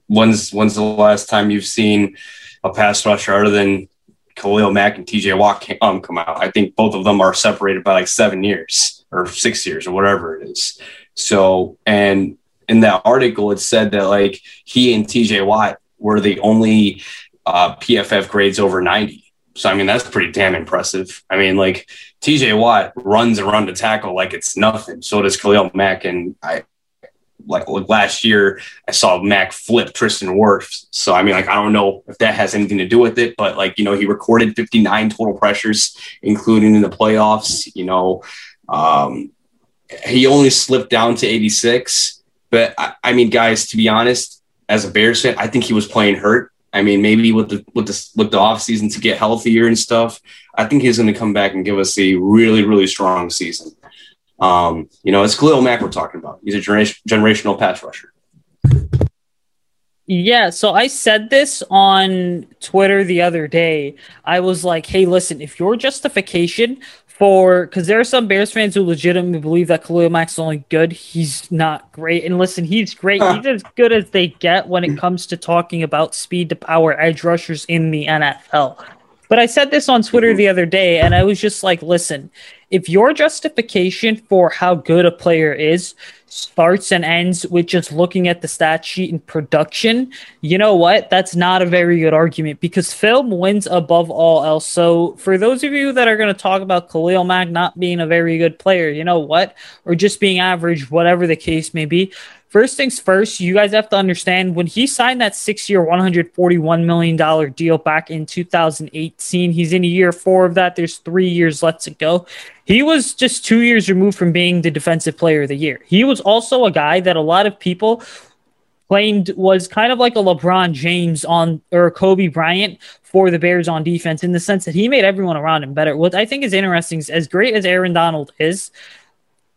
Speaker 2: when's when's the last time you've seen a pass rusher other than Khalil Mack and TJ Watt um, come out. I think both of them are separated by like seven years or six years or whatever it is. So, and in that article, it said that like he and TJ Watt were the only uh, PFF grades over 90. So, I mean, that's pretty damn impressive. I mean, like TJ Watt runs around to tackle like it's nothing. So does Khalil Mack. And I, like, last year, I saw Mack flip Tristan Wirfs. So I mean, like I don't know if that has anything to do with it, but like you know, he recorded 59 total pressures, including in the playoffs. You know, um, he only slipped down to 86. But I, I mean, guys, to be honest, as a Bears fan, I think he was playing hurt. I mean, maybe with the with the with the off season to get healthier and stuff, I think he's going to come back and give us a really really strong season. Um, you know, it's Khalil Mack we're talking about. He's a generation, generational pass rusher.
Speaker 1: Yeah, so I said this on Twitter the other day. I was like, "Hey, listen, if your justification for because there are some Bears fans who legitimately believe that Khalil Mack's only good, he's not great. And listen, he's great. He's as good as they get when it comes to talking about speed to power edge rushers in the NFL. But I said this on Twitter mm-hmm. the other day, and I was just like, listen, if your justification for how good a player is starts and ends with just looking at the stat sheet and production, you know what? That's not a very good argument because film wins above all else. So, for those of you that are going to talk about Khalil Mack not being a very good player, you know what? Or just being average, whatever the case may be, First things first, you guys have to understand when he signed that six year, $141 million deal back in 2018, he's in a year four of that. There's three years left to go. He was just two years removed from being the defensive player of the year. He was also a guy that a lot of people claimed was kind of like a LeBron James on or Kobe Bryant for the Bears on defense in the sense that he made everyone around him better. What I think is interesting is as great as Aaron Donald is,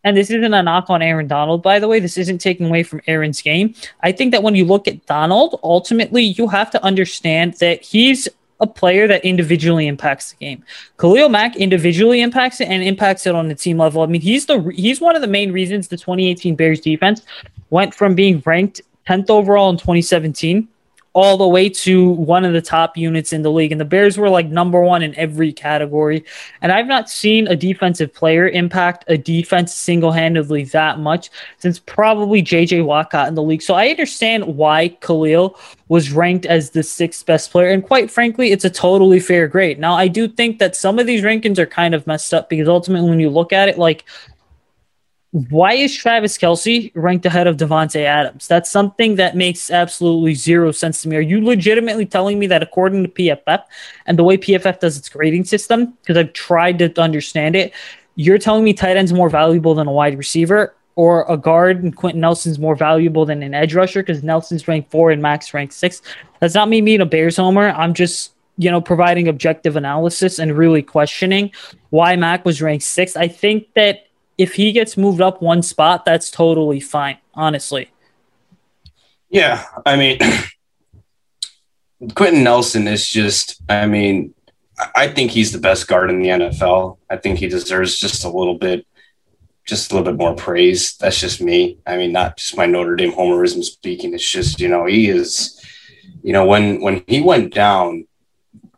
Speaker 1: and this isn't a knock on Aaron Donald, by the way. This isn't taking away from Aaron's game. I think that when you look at Donald, ultimately, you have to understand that he's a player that individually impacts the game. Khalil Mack individually impacts it and impacts it on the team level. I mean, he's the he's one of the main reasons the 2018 Bears defense went from being ranked 10th overall in 2017 all the way to one of the top units in the league. And the Bears were like number one in every category. And I've not seen a defensive player impact a defense single handedly that much since probably JJ Watt got in the league. So I understand why Khalil was ranked as the sixth best player. And quite frankly, it's a totally fair grade. Now, I do think that some of these rankings are kind of messed up because ultimately, when you look at it, like why is Travis Kelce ranked ahead of Davante Adams? That's something that makes absolutely zero sense to me. Are you legitimately telling me that according to PFF and the way PFF does its grading system, because I've tried to understand it, you're telling me tight end's more valuable than a wide receiver, or a guard and Quenton Nelson's more valuable than an edge rusher because Nelson's ranked four and Mack's ranked six. That's not me being a Bears homer. I'm just you know providing objective analysis and really questioning why Mack was ranked sixth. I think that if he gets moved up one spot, that's totally fine, honestly.
Speaker 2: Yeah, I mean, Quenton Nelson is just, I mean, I think he's the best guard in the NFL. I think he deserves just a little bit, just a little bit more praise. That's just me. I mean, not just my Notre Dame homerism speaking. It's just, you know, he is, you know, when when he went down,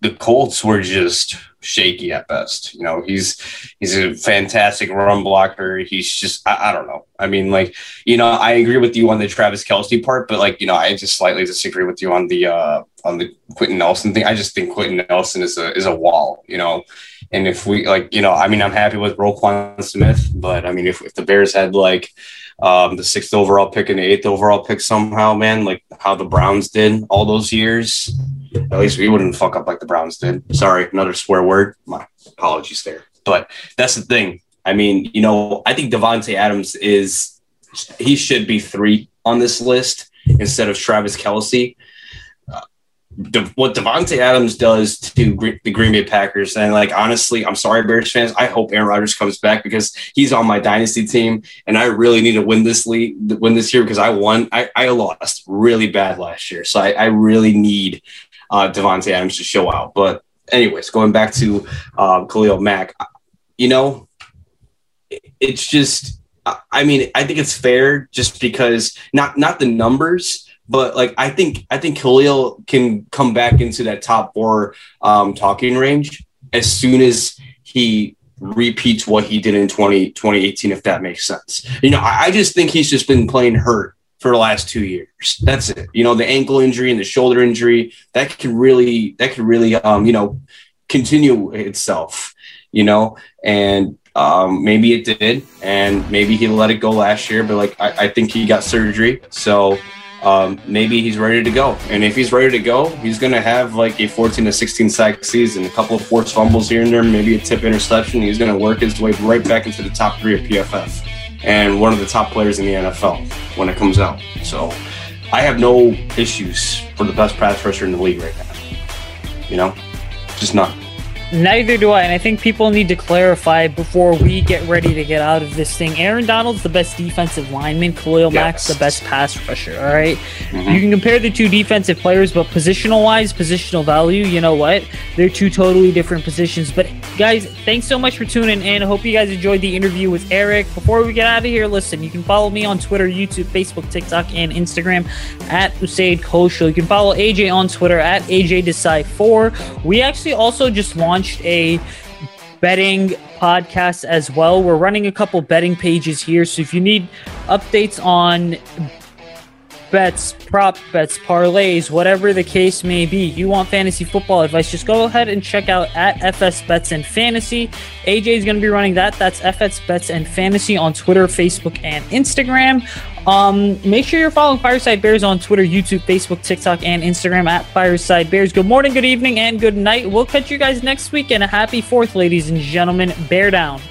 Speaker 2: the Colts were just shaky at best. You know, he's he's a fantastic run blocker. He's just I, I, don't know. I mean, like you know, I agree with you on the Travis Kelce part, but like you know, I just slightly disagree with you on the uh on the Quenton Nelson thing. I just think Quenton Nelson is a is a wall. You know, and if we like you know, I mean, I'm happy with Roquan Smith, but I mean, if if the Bears had like um, the sixth overall pick and the eighth overall pick somehow, man, like how the Browns did all those years. At least we wouldn't fuck up like the Browns did. Sorry, another swear word. My apologies there. But that's the thing. I mean, you know, I think Davante Adams is he should be three on this list instead of Travis Kelce De- what Davante Adams does to the Green Bay Packers, and like honestly, I'm sorry, Bears fans. I hope Aaron Rodgers comes back because he's on my dynasty team, and I really need to win this league, win this year because I won. I, I lost really bad last year, so I, I really need uh, Davante Adams to show out. But anyways, going back to uh, Khalil Mack, you know, it's just. I mean, I think it's fair just because not not the numbers but like I think I think Khalil can come back into that top four um, talking range as soon as he repeats what he did in 20, 2018, if that makes sense. You know, I, I just think he's just been playing hurt for the last two years. That's it. You know, the ankle injury and the shoulder injury that can really that can really um, you know, continue itself, you know, and um, maybe it did, and maybe he let it go last year, but like I, I think he got surgery. So um, maybe he's ready to go. And if he's ready to go, he's going to have like a 14 to 16 sack season, a couple of forced fumbles here and there, maybe a tip interception. He's going to work his way right back into the top three of PFF and one of the top players in the NFL when it comes out. So I have no issues for the best pass rusher in the league right now. You know, just none.
Speaker 1: Neither do I, and I think people need to clarify before we get ready to get out of this thing. Aaron Donald's the best defensive lineman. Khalil yes. Mack's the best pass rusher. All right? mm-hmm. you can compare the two defensive players, but positional wise, positional value, you know what? They're two totally different positions. But guys, thanks so much for tuning in. I hope you guys enjoyed the interview with Eric. Before we get out of here, listen, you can follow me on Twitter, YouTube, Facebook, TikTok, and Instagram at Usayd Koshul. You can follow AJ on Twitter at AJ Desai4. We actually also just launched launched a betting podcast as well. We're running a couple betting pages here. So if you need updates on bets, prop bets, parlays, whatever the case may be, you want fantasy football advice, just go ahead and check out at FS Bets and Fantasy. AJ is going to be running that. That's FS Bets and Fantasy on Twitter, Facebook, and Instagram. Um, make sure you're following Fireside Bears on Twitter, YouTube, Facebook, TikTok, and Instagram at Fireside Bears. Good morning, good evening, and good night. We'll catch you guys next week, and a happy fourth, ladies and gentlemen. Bear down.